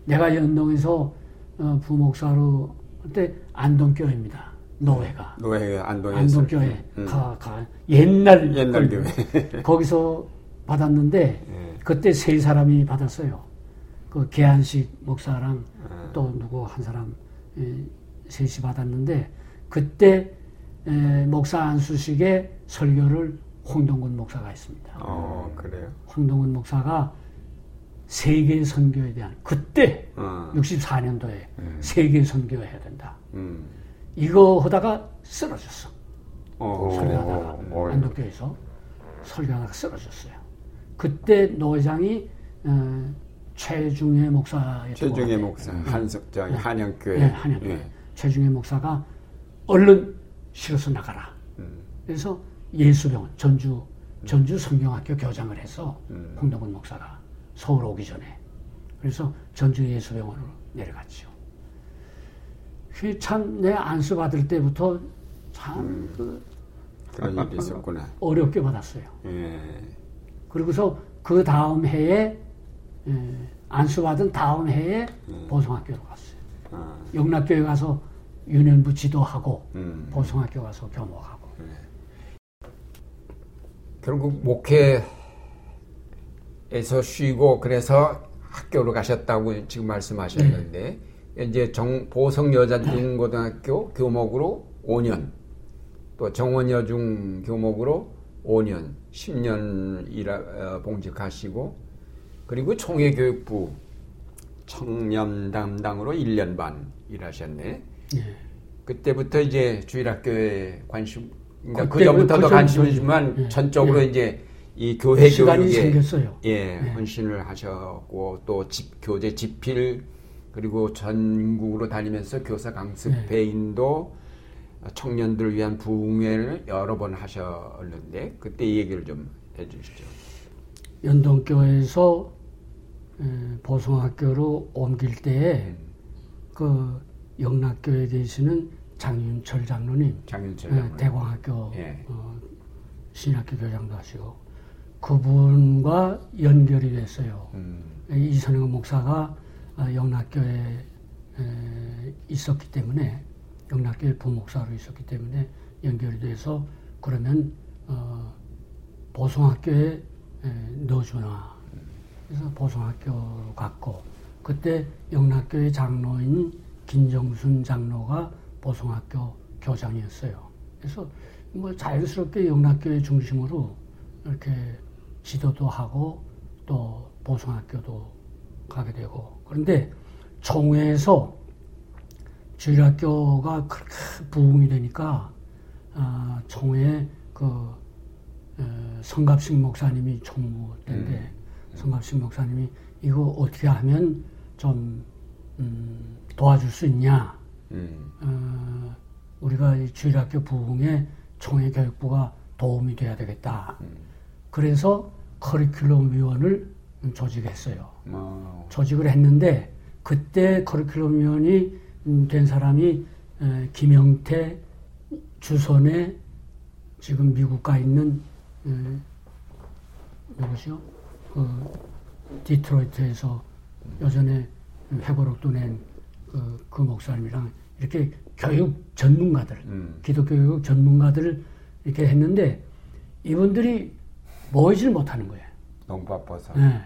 내가 연동에서 어, 부목사로 그때 안동교회입니다. 노회가. 노회가 안동에서. 안동교회. 음. 가, 가, 옛날. 옛날 교회. 거기서 받았는데, 네. 그때 세 사람이 받았어요. 그 계한식 목사랑 네. 또 누구 한 사람 에, 셋이 받았는데, 그때 에, 목사 안수식의 설교를 홍동근 목사가 했습니다. 어, 그래요? 홍동근 목사가 세계 선교에 대한 그때 어. 64년도에 음. 세계 선교해야 된다. 음. 이거 하다가 쓰러졌어. 어, 설교하다가 어, 안독교에서 설교하다가 쓰러졌어요. 그때 노회장이 어, 최중의 목사였던 최중의 목사 한석장 네. 한양교회 네, 한양교회 네. 최중의 목사가 얼른 실어서 나가라. 음. 그래서 예수병원 전주 전주 성경학교 교장을 해서 음. 홍동근 목사가 서울 오기 전에 그래서 전주 예수병원으로 내려갔죠. 참내 안수 받을 때부터 참 음. 그, 그런 일이 있었구나. 어렵게 받았어요. 예. 그리고서 그 다음 해에 예, 안수 받은 다음 해에 음. 보성학교로 갔어요. 아. 영락교회 가서 유년부 지도하고 음. 보성학교 가서 교목하고. 결국 목회 에서 쉬고 그래서 학교로 가셨다고 지금 말씀하셨는데 네. 이제 정, 보성 여자중고등학교 교목으로 5년 또 정원여중 교목으로 5년 10년 일하, 어, 봉직하시고 그리고 총회교육부 청년 담당으로 1년 반 일하셨네. 네. 그때부터 이제 주일학교에 관심 그러니까 그 전부터도 관심이지만 예. 전적으로 예. 이제 이 교회 교육에 생겼어요. 예, 예, 헌신을 하셨고 또 집, 교재 집필 그리고 전국으로 다니면서 교사 강습회 예. 인도 청년들을 위한 부흥회를 여러 번 하셨는데 그때 이 얘기를 좀 해주시죠. 연동교회에서 보성학교로 옮길 때에 음. 그 영락교에 계시는 장윤철 장로님, 장윤철 네, 장로님. 대광학교 예. 어, 신학교 교장도 하시고 그분과 연결이 됐어요. 음. 이선영 목사가 어, 영락교에 에, 있었기 때문에 영락교회 부목사로 있었기 때문에 연결이 돼서 그러면 어, 보성학교에 에, 넣어주나 그래서 보성학교로 갔고 그때 영락교회 장로인 김정순 장로가 보성학교 교장이었어요. 그래서 뭐 자연스럽게 영락교회 중심으로 이렇게 지도도 하고 또 보성학교도 가게 되고 그런데 총회에서 주일학교가 그렇게 부흥이 되니까 아, 총회 그 어, 성갑식 목사님이 총무 때인데 음. 성갑식 목사님이 이거 어떻게 하면 좀 음, 도와줄 수 있냐 음. 어, 우리가 주일학교 부흥에 총회 교육부가 도움이 돼야 되겠다. 음. 그래서 커리큘럼 위원을 조직했어요. 어. 조직을 했는데 그때 커리큘럼 위원이 된 사람이 에, 김영태 주선에 지금 미국 가 있는 에, 누구시요? 그 디트로이트에서 여전에 회고록도 낸 그, 그 목사님이랑 이렇게 교육 전문가들, 음. 기독교 교육 전문가들을 이렇게 했는데 이분들이 모이지를 못하는 거예요. 너무 바빠서. 네.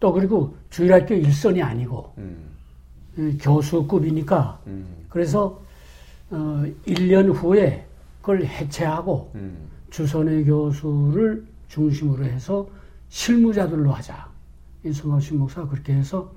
또 그리고 주일학교 일선이 아니고 음. 교수급이니까 음. 그래서 어, 1년 후에 그걸 해체하고 음. 주선의 교수를 중심으로 해서 실무자들로 하자. 이 성갑 신 목사가 그렇게 해서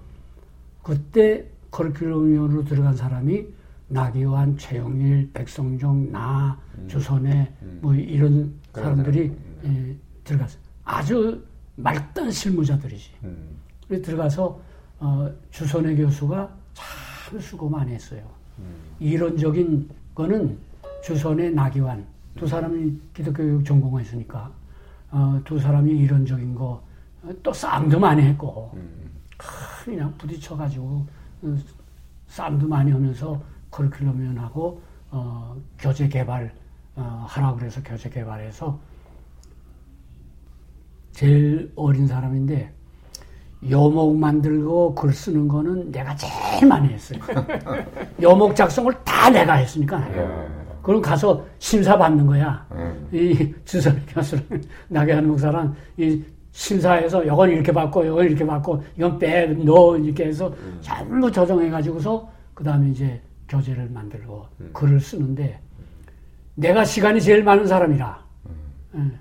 그때 커리큘럼위원으로 들어간 사람이 나기환, 최영일, 백성종, 나, 음. 주선혜 음. 뭐 이런 사람들이 예, 들어갔어요. 아주 말단 실무자들이지. 음. 그래서 들어가서 어, 주선혜 교수가 참 수고 많이 했어요. 음. 이론적인 거는 주선혜, 나기환 두 사람이 기독교육 전공했으니까 어, 두 사람이 이론적인 거 또 싸움도 많이 했고 음. 그냥 부딪혀가지고 어, 싸움도 많이 하면서 커리큘럼위원하고 어, 교재 개발 어, 하라고 그래서 교재 개발해서 제일 어린 사람인데 여목 만들고 글 쓰는 거는 내가 제일 많이 했어요. 여목 작성을 다 내가 했으니까. 네. 그럼 가서 심사 받는 거야. 네. 이 주선 교수랑 나게하는 목사랑 이 심사해서 이건 이렇게 받고 이건 이렇게 받고 이건 빼 넣어 이렇게 해서 음. 전부 조정해 가지고서 그 다음에 이제 교재를 만들고 음. 글을 쓰는데 내가 시간이 제일 많은 사람이라 음.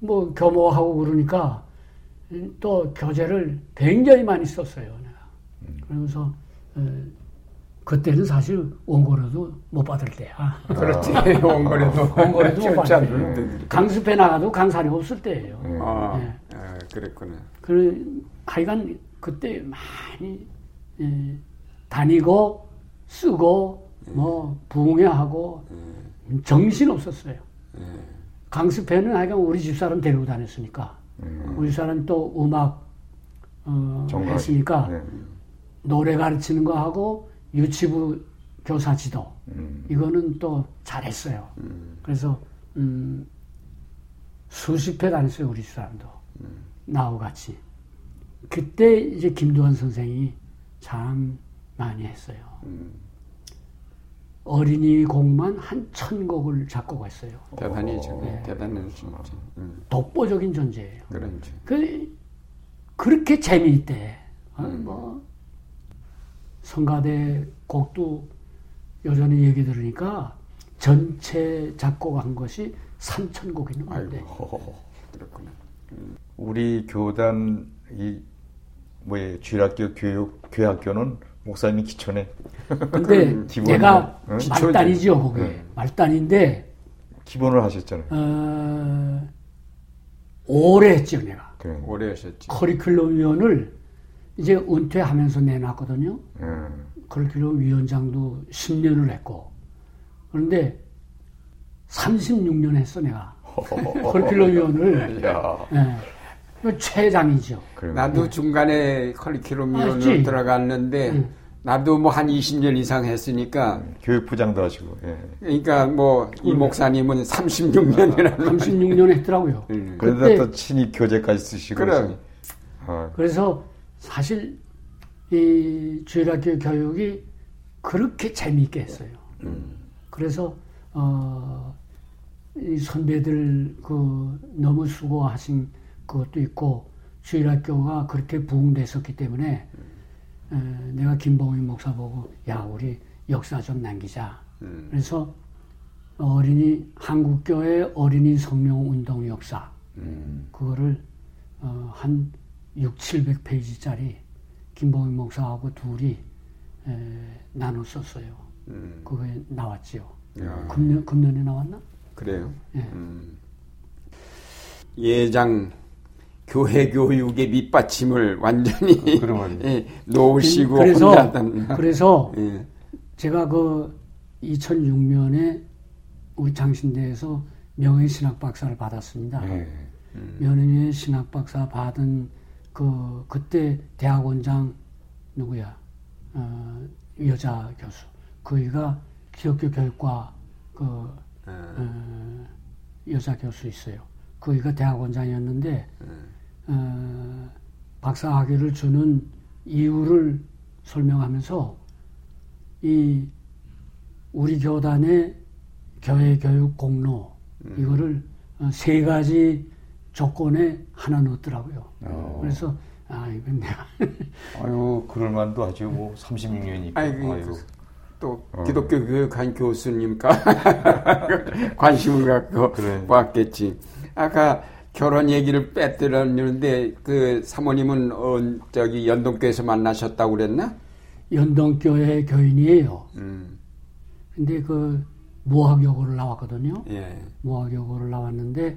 뭐 교모하고 그러니까 또 교재를 굉장히 많이 썼어요 내가 음. 그러면서 어, 그때는 사실 원고료도 못 받을 때야. 아, 그렇지. 원고료도. 원고료도 못 받을 때. 강습해 나가도 강사료 없을 때예요. 아, 네. 아 그랬구나. 그, 하여간 그때 많이 예, 다니고 쓰고 뭐 부흥회하고 정신 없었어요. 강습회는 하여간 우리 집사람 데리고 다녔으니까 우리 사람 또 음악 어, 했으니까 네. 노래 가르치는 거 하고 유치부 교사 지도 음. 이거는 또 잘했어요. 음. 그래서 음, 수십 회 다녔어요 우리 사람도 음. 나하고 같이. 그때 이제 김두한 선생이 참 많이 했어요. 음. 어린이 곡만 한 천 곡을 작곡했어요. 대단히죠. 네. 대단한 진짜. 음. 독보적인 존재예요. 그렇지. 그 그렇게 재미있대. 어, 음. 뭐 성가대 곡도 여전히 얘기 들으니까 전체 작곡한 것이 3천 곡이 넘는데. 그렇구나. 음. 우리 교단 이 뭐 예 주일학교 교육 교학교는 목사님이 기초네. 근데 내가 응? 말단이죠, 거기. 응. 말단인데. 기본을 하셨잖아요. 어, 오래 했죠, 내가. 그래. 오래 하셨지. 커리큘럼 위원을 이제 은퇴하면서 내놨거든요. 응. 커리큘럼 위원장도 10년을 했고. 그런데 36년 했어, 내가. 커리큘럼 위원을. 네. 최장이죠. 나도 네. 중간에 커리큘럼 위원으로 들어갔는데 네. 나도 뭐 한 20년 이상 했으니까 교육부장도 하시고. 예. 그러니까 뭐 이 목사님은 36년이나 36년 했더라고요. 음. 그러다 또 친히 교재까지 쓰시고. 그럼. 어. 그래서 사실 이 주일학교 교육이 그렇게 재미있게 했어요. 음. 그래서 어, 이 선배들 그 너무 수고하신 그것도 있고 주일학교가 그렇게 부흥됐었기 때문에 에, 내가 김봉희 목사 보고 야 우리 역사 좀 남기자. 음. 그래서 어린이 한국교회 어린이 성명 운동 역사 음. 그거를 어, 한 6, 700페이지짜리 김봉희 목사하고 둘이 에, 나눠 썼어요. 음. 그거에 나왔지요. 금년 금년에 나왔나? 그래요. 예. 음. 예장 교회 교육의 밑받침을 완전히 예, 놓으시고 그래서 혼자던. 그래서 예. 제가 그 2006년에 우리 장신대에서 명예 신학 박사를 받았습니다. 네. 음. 명예 신학 박사 받은 그 그때 대학원장 누구야 어, 여자 교수 그이가 기독교 교육과 그 네. 어, 여자 교수 있어요. 그이가 대학원장이었는데 네. 어, 박사학위를 주는 이유를 설명하면서 이 우리 교단의 교회 교육 공로 음. 이거를 어, 세 가지 조건에 하나 넣었더라고요. 어. 그래서 아 이건 내가 아유 그럴 만도 하죠. 뭐 36년이니까. 아이고, 아이고. 또 어. 기독교 교육한 교수님과 관심을 갖고 그래. 왔겠지. 아까 결혼 얘기를 빼뜨렸는데 그 사모님은 어, 저기 연동교에서 만나셨다고 그랬나? 연동교회 교인이에요. 음. 근데 그 모학여고를 나왔거든요. 예. 모학여고를 나왔는데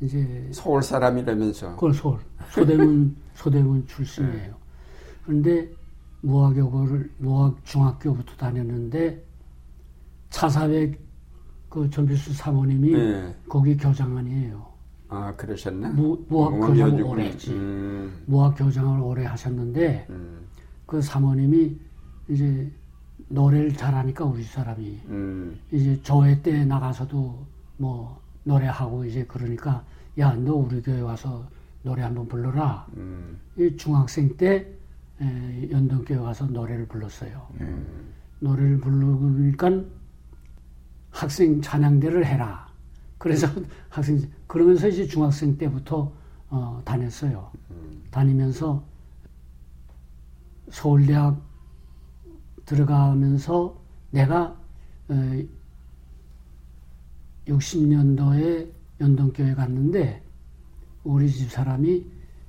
이제 서울 사람이라면서. 그걸 서울 소대문 소대문 출신이에요. 그런데 무학여고를 무학 중학교부터 다녔는데 차사백 그 전필수 사모님이 예. 거기 교장관이에요. 아 그러셨나? 무, 무학 어, 교장을. 오래 했지. 음, 무학 교장을 오래 하셨는데 음, 그 사모님이 이제 노래를 잘하니까 우리 사람이 음, 이제 조회 때 나가서도 뭐 노래하고 이제 그러니까 야 너 우리 교회 와서 노래 한번 불러라. 음, 이 중학생 때 에, 연동교회 가서 노래를 불렀어요. 음. 노래를 부르니까 학생 찬양대를 해라. 그래서 학생 그러면서 이제 중학생 때부터 어, 다녔어요. 다니면서 서울대학 들어가면서 내가 어, 60년도에 연동교회 갔는데 우리 집 사람이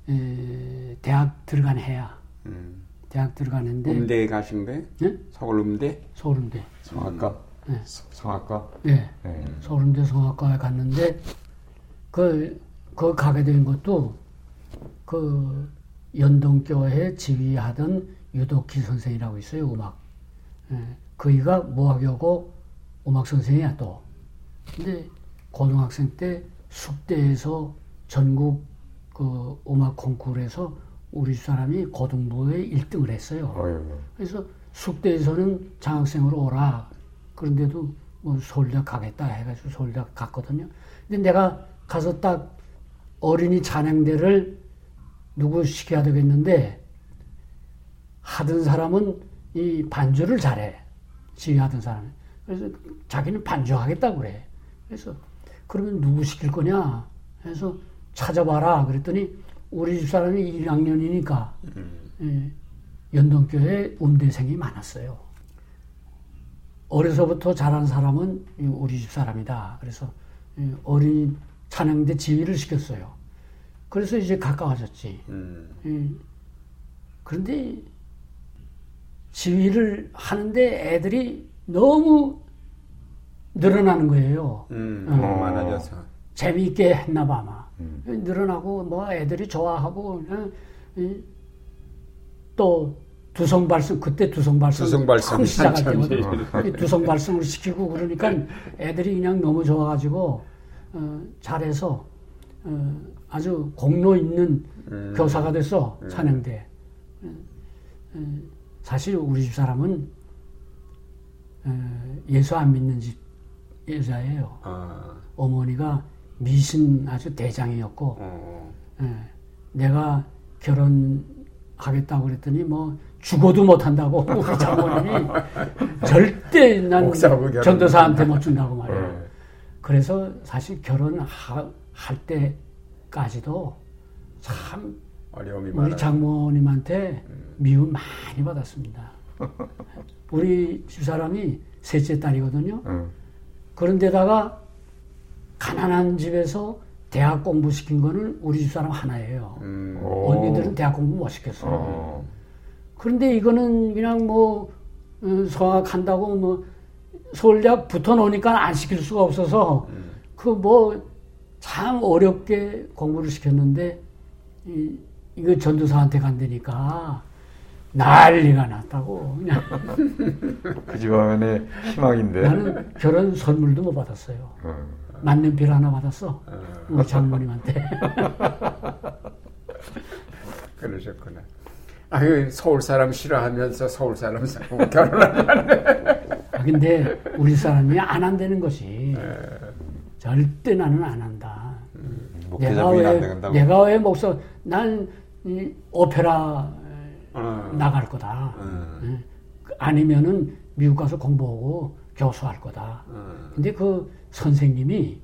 에, 대학 들어간 해야 음. 대학 들어가는데 음대에 가신 거예요? 네? 서울 음대? 서울대 성악가? 네. 서- 성악가? 예 네. 서울대 성악과에 갔는데 그, 그 가게 된 것도 그 연동교회 지휘하던 유덕희 선생이라고 있어요 음악 예, 그이가 모학여고 음악 선생이야 또 근데 고등학생 때 숙대에서 전국 그 음악 콩쿠르에서 우리 사람이 고등부에 1등을 했어요. 그래서 숙대에서는 장학생으로 오라. 그런데도 뭐 서울대학 가겠다 해가지고 서울대학 갔거든요. 근데 내가 가서 딱 어린이 찬양대를 누구 시켜야 되겠는데 하던 사람은 이 반주를 잘해. 지휘하던 사람이. 그래서 자기는 반주하겠다고 그래. 그래서 그러면 누구 시킬 거냐 해서 찾아봐라. 그랬더니 우리 집 사람이 1학년이니까 예, 연동교회 음대생이 많았어요. 어려서부터 자란 사람은 이 우리 집 사람이다. 그래서 이 어린 찬양대 지휘를 시켰어요. 그래서 이제 가까워졌지. 음, 이, 그런데 지휘를 하는데 애들이 너무 늘어나는 거예요. 음, 어. 너무 많아져서. 재미있게 했나 봐, 아마. 늘어나고, 뭐, 애들이 좋아하고, 어, 이, 또, 두성발성, 그때 두성발성. 두성발성 처음 시작할 때거든. 이 두성발성을 시키고 그러니까 애들이 그냥 너무 좋아가지고, 어, 잘해서, 어, 아주 공로 있는 음. 교사가 됐어, 찬양대. 어, 어, 사실 우리 집 사람은, 어, 예수 안 믿는 집 여자예요. 아, 어머니가 미신 아주 대장이었고 어, 예, 내가 결혼하겠다고 그랬더니 뭐 죽어도 못한다고 우리 장모님이 절대 난. 전도사한테 못 준다고 말이에요. 어. 그래서 사실 결혼할 때까지도 참 어려움이 우리 많아요. 장모님한테 미움 많이 받았습니다. 우리 집사람이 셋째 딸이거든요. 응. 그런데다가 가난한 집에서 대학 공부 시킨 거는 우리 집사람 하나예요. 음, 오. 언니들은 대학 공부 못 시켰어요. 어. 그런데 이거는 그냥 뭐 어, 성악한다고 뭐 서울대학 붙어 놓으니까 안 시킬 수가 없어서 그뭐 참 어렵게 공부를 시켰는데 이, 이거 전도사한테 간다니까 난리가 났다고 그냥 그 집안의 희망인데. 나는 결혼 선물도 못 받았어요. 어. 만년필 하나 받았어. 우리 장모님한테. 그러셨구나. 아유, 서울 사람 싫어하면서 서울 사람 사고 결혼하려 아, 근데 우리 사람이 안 한다는 것이 절대 나는 안 한다. 목회자 내가 왜. 내가 왜 목사 난이 오페라 어. 나갈 거다. 어. 예. 아니면은 미국 가서 공부하고 교수할 거다. 어. 근데 그 선생님이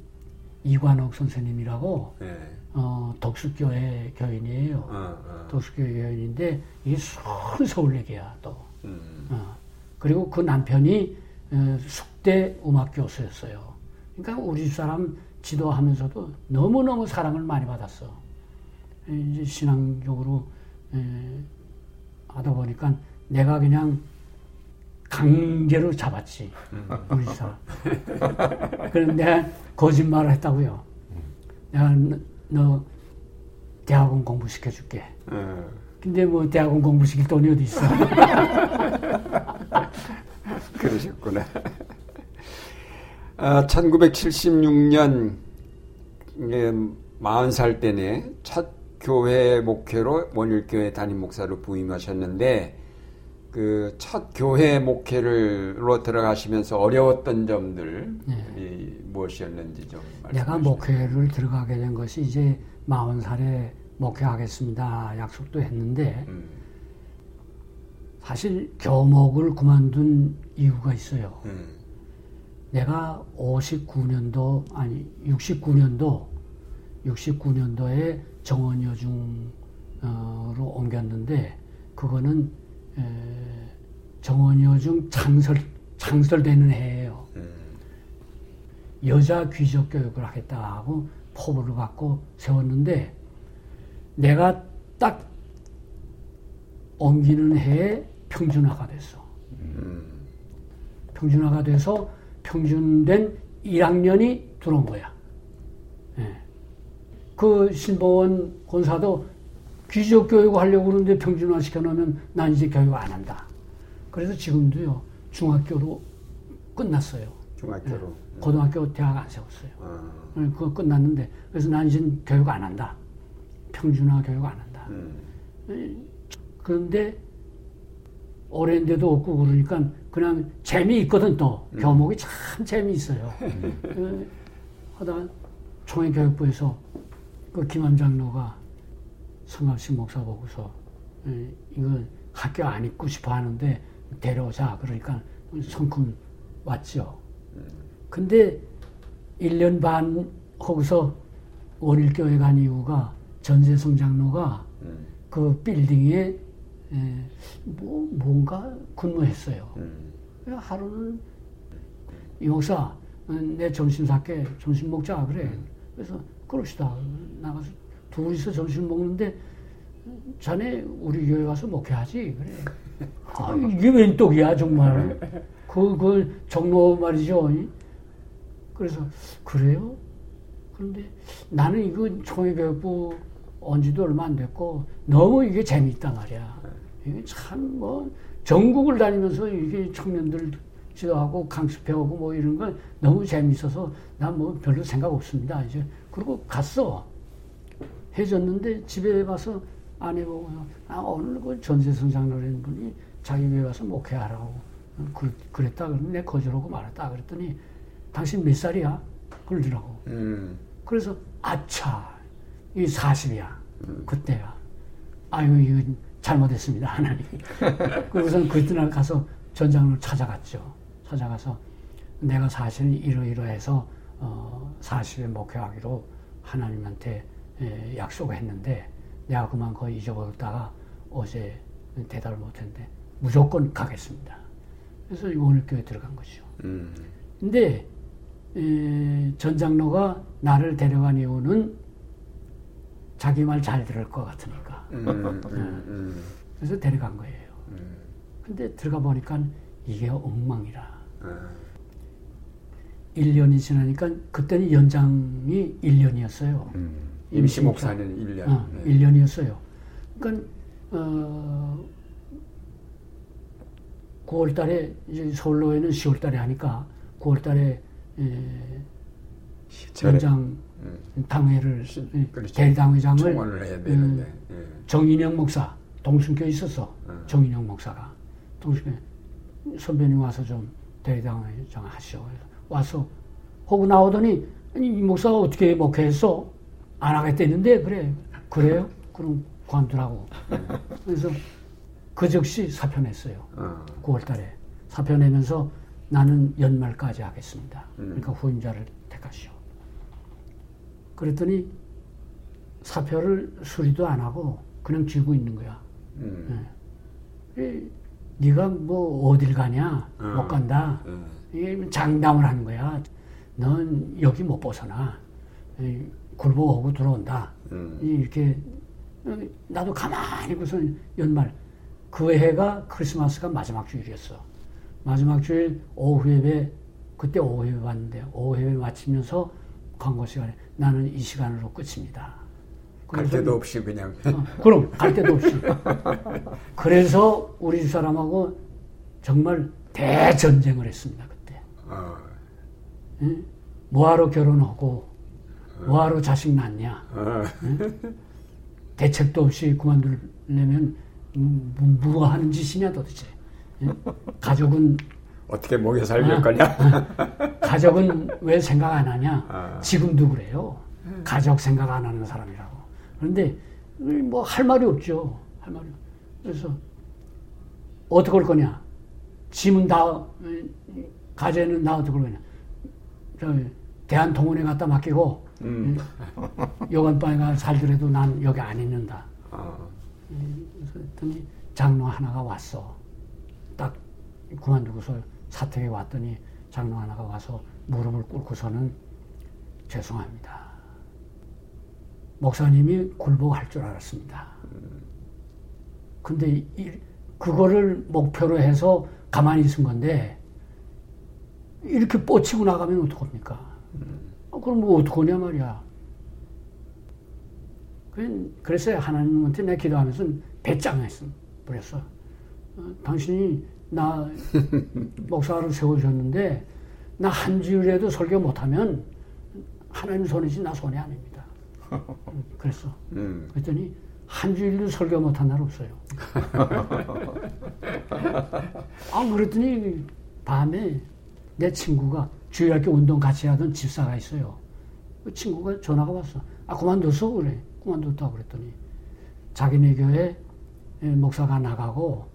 이관옥 선생님이라고 예. 어, 독수교회 교인이에요. 어, 어. 독수교회 교인인데 이게 순 서울예계야 또. 음. 어. 그리고 그 남편이 어, 숙대 음악 교수였어요. 그러니까 우리 집 사람 지도하면서도 너무너무 사랑을 많이 받았어. 이제 신앙적으로 에, 하다 보니까 내가 그냥 강제로 잡았지. 우리 사람. 내가 거짓말을 했다고요. 내가 너, 너 대학원 공부 시켜줄게. 어. 근데 뭐 대학원 공부 시킬 돈이 어디 있어? 그러셨구나. 아, 1976년 40살 때네 첫 교회 목회로 원일교회 담임 목사로 부임하셨는데 그 첫 교회 목회를로 들어가시면서 어려웠던 점들 이 무엇이었는지 좀 내가 말씀해 주시면. 목회를 들어가게 된 것이 이제 40살에 목회하겠습니다. 약속도 했는데 음, 사실 교목을 그만둔 이유가 있어요. 음, 내가 59년도 아니 69년도 69년도에 정원여중으로 옮겼는데 그거는 에, 정원여중 창설 창설되는 해예요. 음, 여자 귀족 교육을 하겠다 하고 포부를 갖고 세웠는데 내가 딱 옮기는 해에 평준화가 됐어. 음, 평준화가 돼서 평준된 1학년이 들어온 거야. 예. 그 신보원 권사도 귀족 교육 하려고 그러는데 평준화 시켜놓으면 난 이제 교육 안 한다. 그래서 지금도요, 중학교로 끝났어요. 중학교로. 고등학교, 대학 안 세웠어요. 어, 예, 그거 끝났는데, 그래서 난 이제 교육 안 한다. 평준화 교육 안 한다. 음, 그런데 오랜데도 없고 그러니까 그냥 재미있거든 또. 교목이 참 재미있어요. 그, 하다가 총회교육부에서 그 김한 장로가 성갑식 목사 보고서 에, 이거 학교 안 입고 싶어 하는데 데려오자 그러니까 성큼 왔죠. 근데 1년 반 거기서 원일교회 간 이유가 전재성 장로가 음, 그 빌딩에 에, 뭐 뭔가 근무했어요. 음, 하루는 이 목사 어, 내 점심 살게 점심 먹자 그래. 그래서 그럽시다 나가서 둘이서 점심 먹는데 자네 우리 교회 와서 목회하지 그래. 아, 이게 웬 떡이야 정말. 그, 그 정로 말이죠. 그래서 그래요? 그런데 나는 이거 총회교육부 온 지도 얼마 안 됐고 너무 이게 재미있단 말이야. 이게 참 뭐 전국을 다니면서 이게 청년들 지도하고 강습 배우고 뭐 이런 건 너무 재미있어서 난 뭐 별로 생각 없습니다. 이제 그리고 갔어. 해줬는데 집에 와서 아내 보고 아 오늘 그 전세성 장로라는 분이 자기 교회 와서 목회하라고 그, 그랬다 그랬는데 거절하고 말았다 그랬더니 당신 몇 살이야? 그러더라고. 음, 그래서 아차 이 40이야 그때야 아유 이거 잘못했습니다 하나님. 그리고선 그날 가서 전장을 찾아갔죠. 찾아가서 내가 사실은 이러이러해서 어, 40에 목회하기로 하나님한테 에, 약속을 했는데 내가 그만 거의 잊어버렸다가 어제 대답을 못했는데 무조건 가겠습니다. 그래서 원일교회 들어간 거죠. 음, 근데 에, 전 장로가 나를 데려간 이유는 자기 말 잘 들을 것 같으니까. 음, 음, 음, 그래서 데려간 거예요. 음, 근데 들어가 보니까 이게 엉망이라. 아, 1년이 지나니까 그때는 연장이 1년이었어요. 음. 임시 목사는 1년. 어, 네. 1년이었어요. 그러니까 어, 9월 달에 이제 서울로에는 10월 달에 하니까 9월 달에 에, 절에 연장 음, 당회를 시- 에, 그렇죠. 대당회장을 되는데. 예. 정인영 목사 동순교에 있었어 음. 정인영 목사가 동순교 선배님 와서 좀 대당회장 하시오 와서 하고 나오더니 아니 이 목사가 어떻게 목회했어 안 하겠다는데 그래 그래요 그럼 관두라고 그래서 그 즉시 사표 냈어요 어, 9월달에 사표 내면서 나는 연말까지 하겠습니다. 음. 그러니까 후임자를 택하시오. 그랬더니 사표를 수리도 안 하고 그냥 쥐고 있는 거야. 음, 에, 네가 뭐 어딜 가냐? 음. 못 간다. 음, 이게 장담을 하는 거야. 넌 여기 못 벗어나. 이, 굴복하고 들어온다. 음. 이렇게 어, 나도 가만히 무슨 연말 그 해가 크리스마스가 마지막 주일이었어. 마지막 주일 오후 예배 그때 오후 예배 봤는데 오후 예배 마치면서 광고 시간에 나는 이 시간으로 끝입니다. 갈 데도 없이 그냥 어, 그럼 갈 데도 없이. 그래서 우리 집 사람하고 정말 대전쟁을 했습니다 그때. 어, 응? 뭐하러 결혼하고 뭐하러 자식 낳냐. 어, 대책도 없이 그만두려면 음, 뭐- 하는 짓이냐 도대체. 응? 가족은 어떻게 먹여 살릴 거냐? 가족은 왜 생각 안 하냐? 아. 지금도 그래요. 가족 생각 안 하는 사람이라고. 그런데 뭐 할 말이 없죠. 할 말이. 없- 그래서 어떻게 할 거냐? 짐은 다 음, 가재는 나 어떻게 할 거냐? 저 대한통운에 갖다 맡기고 음. 여관방에 가 살더라도 난 여기 안 있는다. 어, 그래서 했더니 장로 하나가 왔어. 딱 그만두고서 사택에 왔더니 장로 하나가 와서 무릎을 꿇고서는 죄송합니다. 목사님이 굴복할 줄 알았습니다. 근데 이, 그거를 목표로 해서 가만히 있은 건데 이렇게 뻗치고 나가면 어떡합니까? 아, 그럼 뭐 어떡하냐 말이야. 그- 그래서 하나님한테 내 기도하면서 배짱했어. 그랬어. 어, 당신이 나 목사로 세우셨는데 나한 주일에도 설교 못하면 하나님 손이지 나 손이 아닙니다. 음, 그랬어. 음. 그랬더니 한 주일도 설교 못한 날 없어요. 아 그랬더니 밤에 내 친구가 주일학교 운동 같이 하던 집사가 있어요. 그 친구가 전화가 왔어. 아 그만뒀어 그래. 그만뒀다고 그랬더니 자기네 교회 목사가 나가고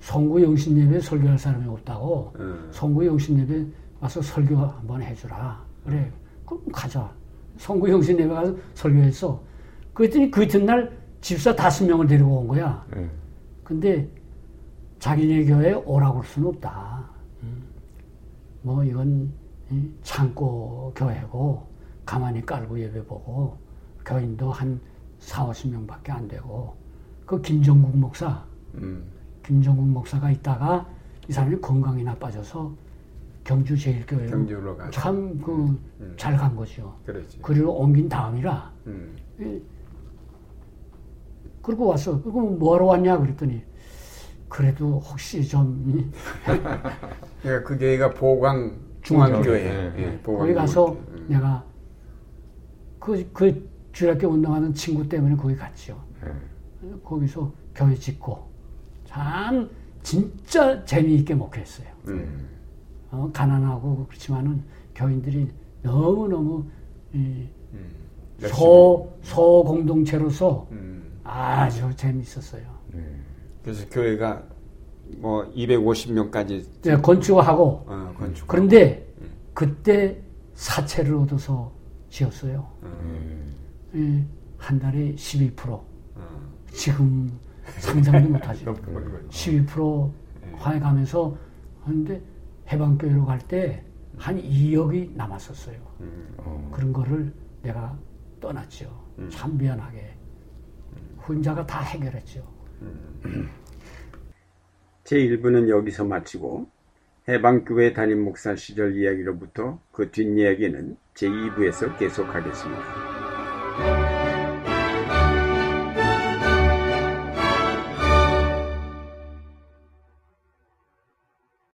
송구 영신 예배 설교할 사람이 없다고 음. 송구 영신 예배 와서 설교 한번 해주라. 그래. 그럼 가자. 송구 영신 예배 가서 설교했어. 그랬더니 그 이튿날 집사 다섯 명을 데리고 온 거야. 예. 근데 자기네 교회에 오라고 할 수는 없다. 음. 뭐 이건 이 창고 교회고 가만히 깔고 예배 보고 교인도 한 4, 50명밖에 안 되고 그 김정국 목사 음. 김정국 목사가 있다가 이 사람이 건강이 나빠져서 경주 제일교회로. 참 그 잘간 거죠. 그렇지. 그리로 옮긴 다음이라 음. 그리고 왔어. 그리고 뭐하러 왔냐 그랬더니 그래도 혹시 좀 그러니까 그 교회가 보광 중앙교회. 중앙교회. 예, 보광 거기 가서. 음. 내가 그, 그 주일학교 운동하는 친구 때문에 거기 갔죠. 예. 거기서 교회 짓고 참 진짜 재미있게 목회했어요. 음. 어, 가난하고 그렇지만은 교인들이 너무너무 이 음. 소, 소 공동체로서 음. 아주 재밌었어요. 예. 그래서 교회가 뭐 250명까지 네, 건축하고 어, 건축. 그런데 그때 사채를 얻어서 지었어요. 예, 한 달에 12%. 어. 지금 상상도 못하죠. 거죠. 12% 화해가면서 하는데 해방교회로 갈 때 한 2억이 남았었어요. 어. 그런 거를 내가 떠났죠. 참 미안하게. 혼자가 다 해결했죠. 제1부는 여기서 마치고 해방교회 담임 목사 시절 이야기로부터 그 뒷이야기는 제 2부에서 계속하겠습니다.